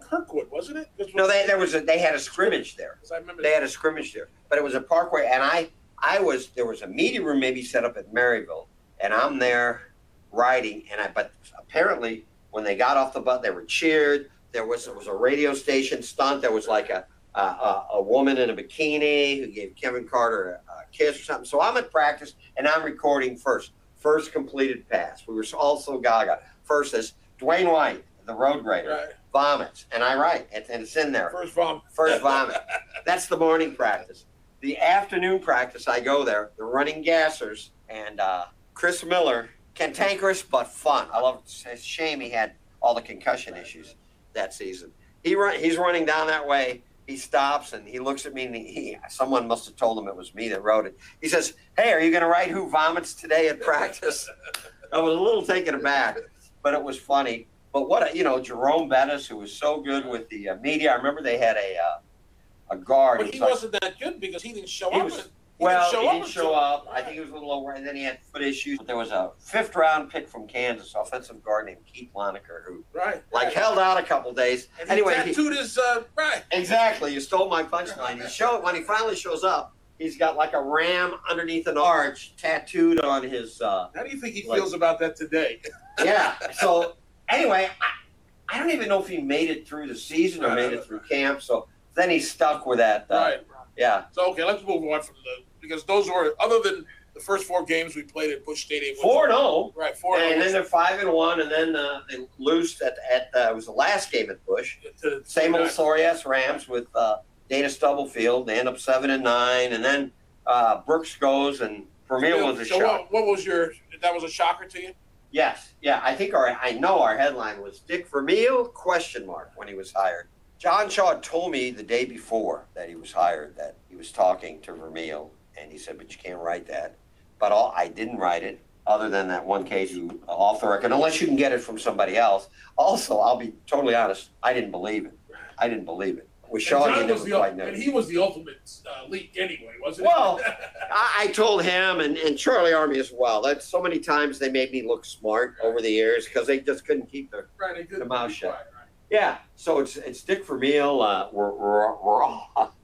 Kirkwood, wasn't it? 'Cause- no, they, there was a, they had a scrimmage there. 'cause I remember They had a scrimmage there, but it was a Parkway, and I, I was there was a meeting room maybe set up at Maryville, and I'm there riding, and I but apparently when they got off the bus, they were cheered. There was there was a radio station stunt. There was like a a, a, a woman in a bikini who gave Kevin Carter a, a kiss or something. So I'm at practice, and I'm recording first. First completed pass. We were also gaga. First is Dwayne White, the road grader right. vomits, and I write, and, and it's in there. First vomit. First vomit. That's the morning practice. The afternoon practice, I go there. The running gassers and uh, Chris Miller, cantankerous but fun. I love. It's a shame he had all the concussion issues that season. He run. He's running down that way. He stops and he looks at me and he, he someone must have told him it was me that wrote it. He says, "Hey, are you going to write who vomits today at practice?" (laughs) I was a little taken aback, but it was funny. But what a, you know, Jerome Bettis, who was so good with the uh, media. I remember they had a uh, a guard. But he was like- wasn't that good because he didn't show He up. was- and- well, show he didn't show up. I think he was a little over, and then he had foot issues. But there was a fifth round pick from Kansas, offensive guard named Keith Loneker, who right. like right. held out a couple days. And he Anyway, he- tattooed his uh, right. exactly. You stole my punchline. He showed when he finally shows up. He's got like a ram underneath an arch tattooed on his. Uh, How do you think he Like- feels about that today? (laughs) yeah. So anyway, I, I don't even know if he made it through the season or made it through camp. So then he's stuck with that. Uh, right. Yeah. So okay, let's move on from the because those were other than the first four games we played at Busch Stadium. Four no. Right. Four. And no, then they're five and one, and then uh, they lose at at uh, it was the last game at Busch. to- Same old sorry ass Rams with uh, Dana Stubblefield. They end up seven and nine, and then uh, Brooks goes, and Vermeil was a so shock. what, what was your? That was a shocker to you. Yes, yeah, I think our I know our headline was Dick Vermeil question mark when he was hired. John Shaw told me the day before that he was hired that he was talking to Vermeil, and he said, "But you can't write that." But all, I didn't write it, other than that one case you off the record, unless you can get it from somebody else. Also, I'll be totally honest, I didn't believe it. I didn't believe it. With Shaw, and he was the and he was the ultimate uh, leak anyway, wasn't Well, he? (laughs) I, I told him and, and Charley Armey as well. That so many times they made me look smart over the years because they just couldn't keep their right. They couldn't the mouth shut. quiet, right. Yeah, so it's it's Dick Vermeil. Uh, we're, we're, we're all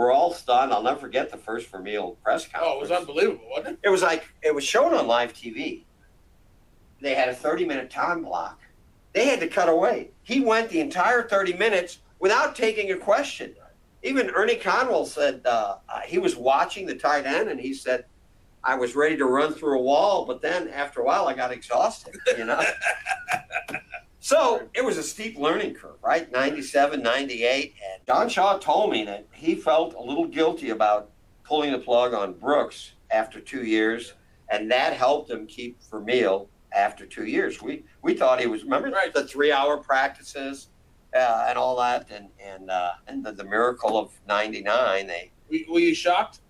we're all stunned. I'll never forget the first Vermeil press conference. Oh, it was unbelievable, wasn't it? It was like it was shown on live TV. They had a thirty minute time block. They had to cut away. He went the entire thirty minutes without taking a question. Even Ernie Conwell said uh, he was watching the tight end, and he said, "I was ready to run through a wall, but then after a while, I got exhausted." You know. (laughs) So it was a steep learning curve, right? 97, 98. And Don Shaw told me that he felt a little guilty about pulling the plug on Brooks after two years, and that helped him keep Vermeil after two years. We we thought he was remember Right. the three hour practices uh, and all that, and and uh, and the, the miracle of '99. They Were, you shocked?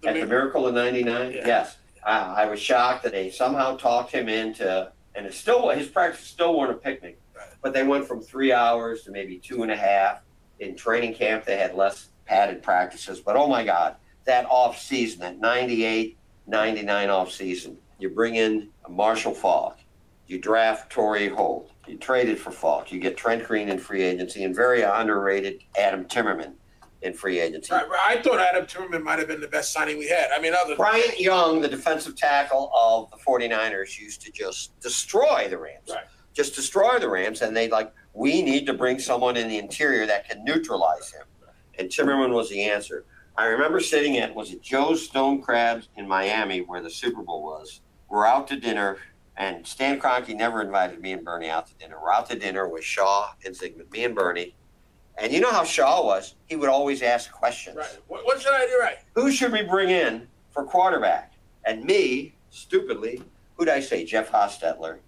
The at the miracle of '99. Yeah. Yes, uh, I was shocked that they somehow talked him into, and it's still his practice still weren't a picnic, but they went from three hours to maybe two and a half. In training camp, they had less padded practices, but oh my God, that off season, that 98, 99 off season, you bring in Marshall Faulk, you draft Torry Holt, you traded for Faulk, you get Trent Green in free agency, and very underrated Adam Timmerman in free agency. Right, right. I thought Adam Timmerman might have been the best signing we had. I mean, other Bryant Young, the defensive tackle of the 49ers, used to just destroy the Rams. Right. Just destroy the Rams. And they'd like, we need to bring someone in the interior that can neutralize him. And Timmerman was the answer. I remember sitting at, was it Joe's Stone Crabs in Miami where the Super Bowl was? We're out to dinner, and Stan Kroenke never invited me and Bernie out to dinner. We're out to dinner with Shaw and Zygmunt, me and Bernie. And you know how Shaw was? He would always ask questions right. What, what should I do right? who should we bring in for quarterback? And me, stupidly, who'd I say? Jeff Hostetler.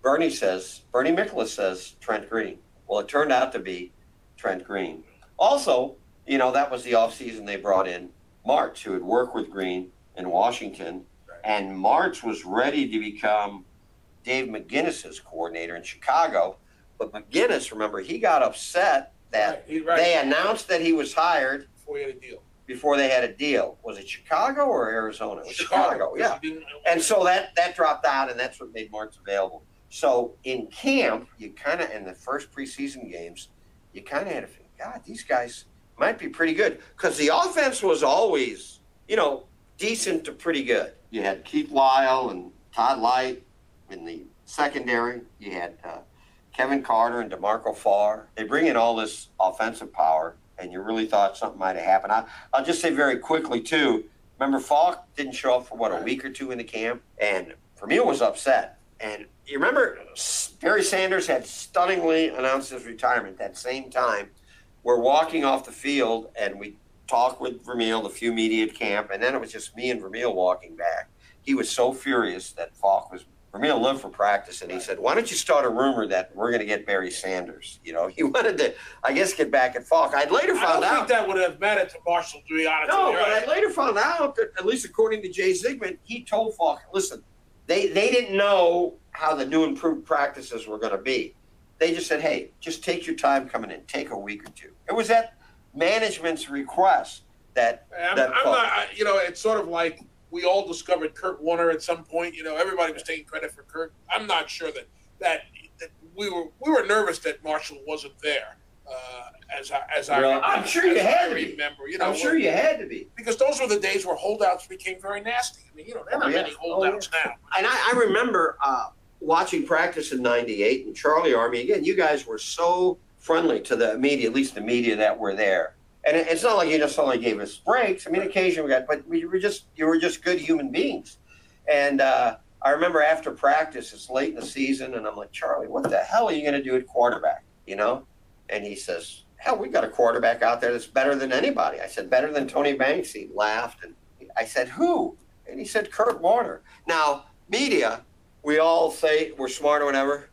Bernie says, Bernie Miklasz says Trent Green. Well, it turned out to be Trent Green. Also, you know, that was the offseason they brought in Martz, who had worked with Green in Washington. And Martz was ready to become Dave McGinnis's coordinator in Chicago. But McGinnis, remember, he got upset that right. He, right. they announced that he was hired before we had a deal. before they had a deal. Was it Chicago or Arizona? It was Chicago, yeah. He didn't- And so that that dropped out, and that's what made Martz available. So in camp, you kind of in the first preseason games, you kind of had to think, God, these guys might be pretty good because the offense was always, you know, decent to pretty good. You had Keith Lyle and Todd Lyght in the secondary. You had uh, Kevin Carter and Demarco Farr. They bring in all this offensive power, and you really thought something might have happened. I, I'll just say very quickly too. Remember, Faulk didn't show up for what a week or two in the camp, and Vermeil was upset. And you remember Barry Sanders had stunningly announced his retirement that same time. We're walking off the field and we talked with Vermeil, the few media at camp, and then it was just me and Vermeil walking back. He was so furious that Faulk was Vermeil lived for practice, and he said, "Why don't you start a rumor that we're going to get Barry Sanders?" You know, (laughs) he wanted to, I guess, get back at Faulk. I'd later found I don't out think that would have mattered to Marshall, to be honest. no, but I later found out that, at least according to Jay Zygmunt, he told Faulk, listen, they, they didn't know how the new improved practices were going to be. They just said, hey, just take your time coming in, take a week or two. It was at management's request that. I'm, that I'm Faulk- not, you know, it's sort of like we all discovered Kurt Warner at some point. You know, everybody was taking credit for Kurt. I'm not sure that that, that we were we were nervous that Marshall wasn't there. Uh, as I as I Well, I'm sure you as had I to be. remember. You know, I'm sure you had to be. because those were the days where holdouts became very nasty. I mean, you know, there are Oh, not yeah. many Oh, holdouts now. And I, I remember uh, watching practice in '98 and Charley Armey. Again, you guys were so friendly to the media, at least the media that were there. And it, it's not like you just only gave us breaks. I mean, occasionally we got, but we were just you were just good human beings. And uh, I remember after practice, it's late in the season, and I'm like, Charlie, what the hell are you going to do at quarterback? You know? And he says, Hell, we got a quarterback out there that's better than anybody. I said, better than Tony Banks. He laughed, and I said, who? And he said, Kurt Warner. Now, media, we all say we're smart or whatever.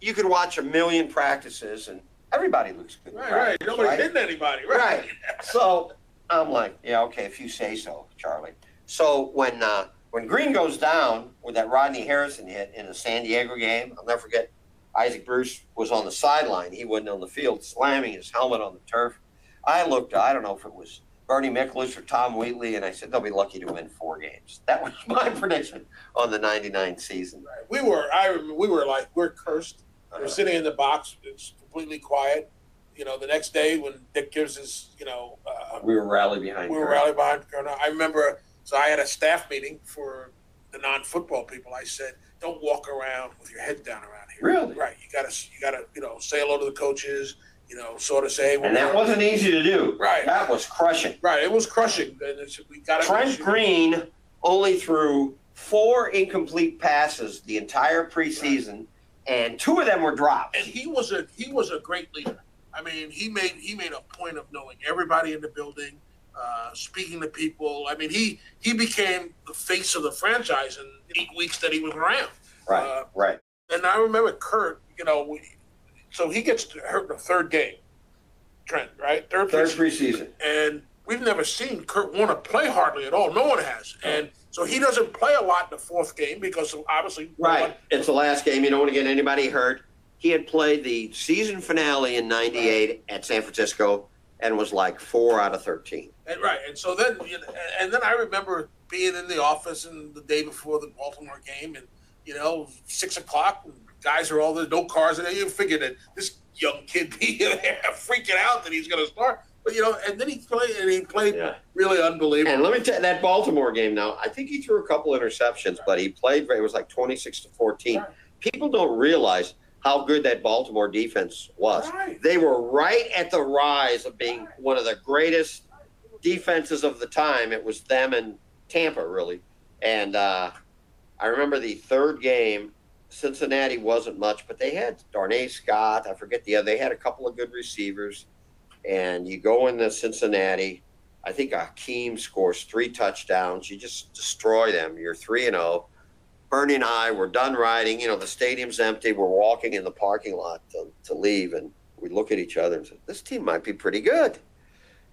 You could watch a million practices, and everybody looks good. Right, right. practice, Nobody right? hitting anybody. Right. Right. So I'm like, yeah, okay, if you say so, Charlie. So when uh, when Green goes down with that Rodney Harrison hit in the San Diego game, I'll never forget. Isaac Bruce was on the sideline. He wasn't on the field, slamming his helmet on the turf. I looked. I don't know if it was Bernie Miklasz or Tom Wheatley, and I said they'll be lucky to win four games. That was (laughs) my prediction on the '99 season. Right. We were. I remember. We were like, we're cursed. We're sitting in the box. It's completely quiet. You know, the next day when Dick gives his, you know, uh, We were rallied behind. we were rallying behind Colonel. I remember. So I had a staff meeting for the non-football people. I said, "Don't walk around with your head down around here." Really? Right. You gotta. You gotta. You know, say hello to the coaches. You know, sort of say. And that wasn't easy to do. Right. That was crushing. Right. It was crushing. And it's, we got. Trent Green only threw four incomplete passes the entire preseason, and two of them were drops. and he was a he was a great leader. I mean, he made he made a point of knowing everybody in the building, uh, speaking to people. I mean, he he became the face of the franchise in eight weeks that he was around. Right, Uh, right. And I remember Kurt. You know, we, so he gets hurt in the third game. Trent, right? Third, Third preseason. preseason. and we've never seen Kurt Warner play hardly at all. No one has, and so he doesn't play a lot in the fourth game because obviously Right. It's the last game. You don't want to get anybody hurt. He had played the season finale in '98 at San Francisco and was like four out of thirteen. And, right, and so then, and then I remember being in the office and the day before the Baltimore game, and you know, six o'clock, and guys are all there, no cars, and you figure that this young kid (laughs) be there freaking out that he's going to start, but you know, and then he played, and he played Yeah. really unbelievable. And let me tell you, that Baltimore game now, I think he threw a couple interceptions, but he played, it was like 26 to 14. Right. People don't realize how good that Baltimore defense was. Right. They were right at the rise of being one of the greatest defenses of the time. It was them and Tampa, really. And uh, I remember the third game, Cincinnati wasn't much, but they had Darnay Scott. I forget the other. They had a couple of good receivers. And you go into Cincinnati. I think Hakim scores three touchdowns. You just destroy them. You're 3 and 0. Bernie and I were done riding. You know, the stadium's empty. We're walking in the parking lot to, to leave. And we look at each other and say, this team might be pretty good.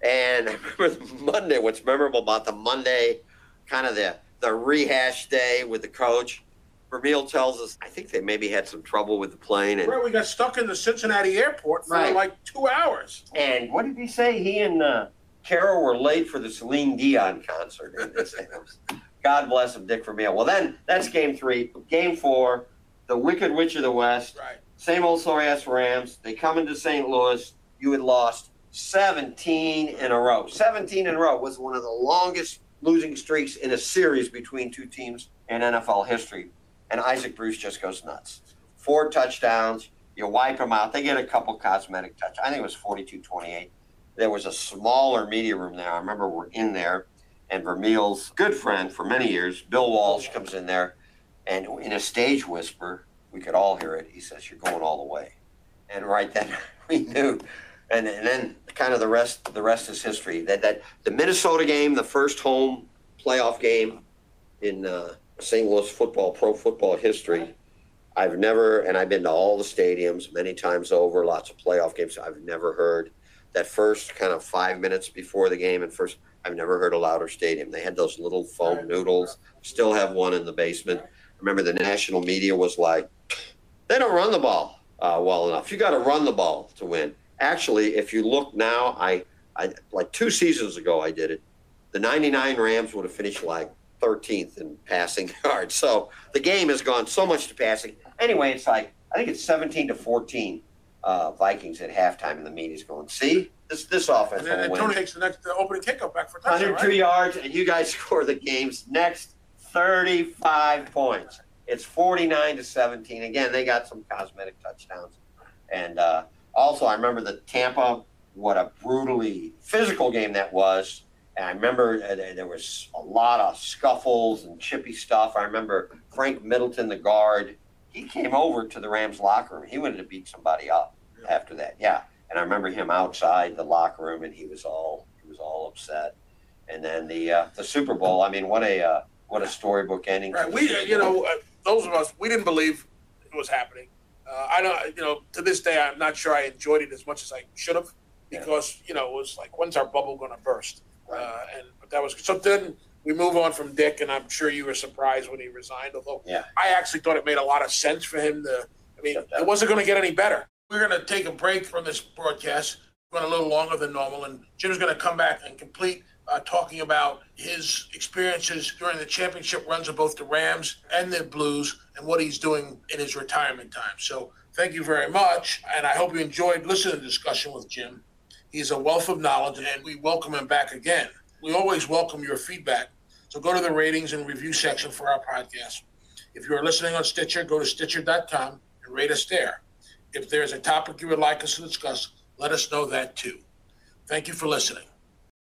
And (laughs) I remember Monday, what's memorable about the Monday, kind of the, the rehash day with the coach. Vermeil tells us, I think they maybe had some trouble with the plane. And, Right, we got stuck in the Cincinnati airport for Right. like two hours. and what did he say? He and uh, Carol were late for the Celine Dion concert. And they said, God bless him, Dick Vermeil. Well, then that's game three. Game four, the Wicked Witch of the West. Right. Same old sorry ass Rams. They come into St. Louis. You had lost 17 in a row. 17 in a row was one of the longest losing streaks in a series between two teams in NFL history. And Isaac Bruce just goes nuts. Four touchdowns. You wipe them out. They get a couple cosmetic touch. I think it was 42 28. There was a smaller media room there. I remember we're in there, and Vermeil's good friend for many years, Bill Walsh, comes in there And in a stage whisper, we could all hear it. He says, "You're going all the way," and right then (laughs) we knew. And, and then kind of the rest the rest is history. That that the Minnesota game, the first home playoff game in uh, St. Louis football pro football history. I've never, and I've been to all the stadiums many times over, lots of playoff games. I've never heard that first kind of five minutes before the game and first. I've never heard a louder stadium. They had those little foam noodles. Still have one in the basement. Remember, the national media was like, "They don't run the ball uh, well enough. You got to run the ball to win." Actually, if you look now, I, I like two seasons ago, I did it. The '99 Rams would have finished like 13th in passing (laughs) yards. So the game has gone so much to passing. Anyway, it's like I think it's 17 to 14 uh, Vikings at halftime, and the media's going, "See, this this offense And then will Tony win." takes the next the opening kickoff back for touchdown, 102 right? yards, and you guys (laughs) score the game's next 35 points. It's 49 to 17. Again, they got some cosmetic touchdowns, and uh, also I remember the Tampa. What a brutally physical game that was. And I remember uh, there was a lot of scuffles and chippy stuff. I remember Frank Middleton, the guard, he came over to the Rams locker room. He wanted to beat somebody up after that. Yeah. And I remember him outside the locker room, and he was all he was all upset. And then the uh, the Super Bowl. I mean, what a uh, what a storybook ending. Right. We, uh, you know, uh, those of us, we didn't believe it was happening. Uh, I don't, you know, to this day, I'm not sure I enjoyed it as much as I should have because, you know, it was like, when's our bubble going to burst? Uh, and that was so. Then we move on from Dick, and I'm sure you were surprised when he resigned. Although Yeah. I actually thought it made a lot of sense for him to. I mean, Shut it wasn't going to get any better. We're going to take a break from this broadcast. Went a little longer than normal, and Jim's going to come back and complete uh, talking about his experiences during the championship runs of both the Rams and the Blues, and what he's doing in his retirement time. So, thank you very much, and I hope you enjoyed listening to the discussion with Jim. He's a wealth of knowledge, and we welcome him back again. We always welcome your feedback. So go to the ratings and review section for our podcast. If you are listening on Stitcher, go to stitcher.com and rate us there. If there's a topic you would like us to discuss, let us know that too. Thank you for listening.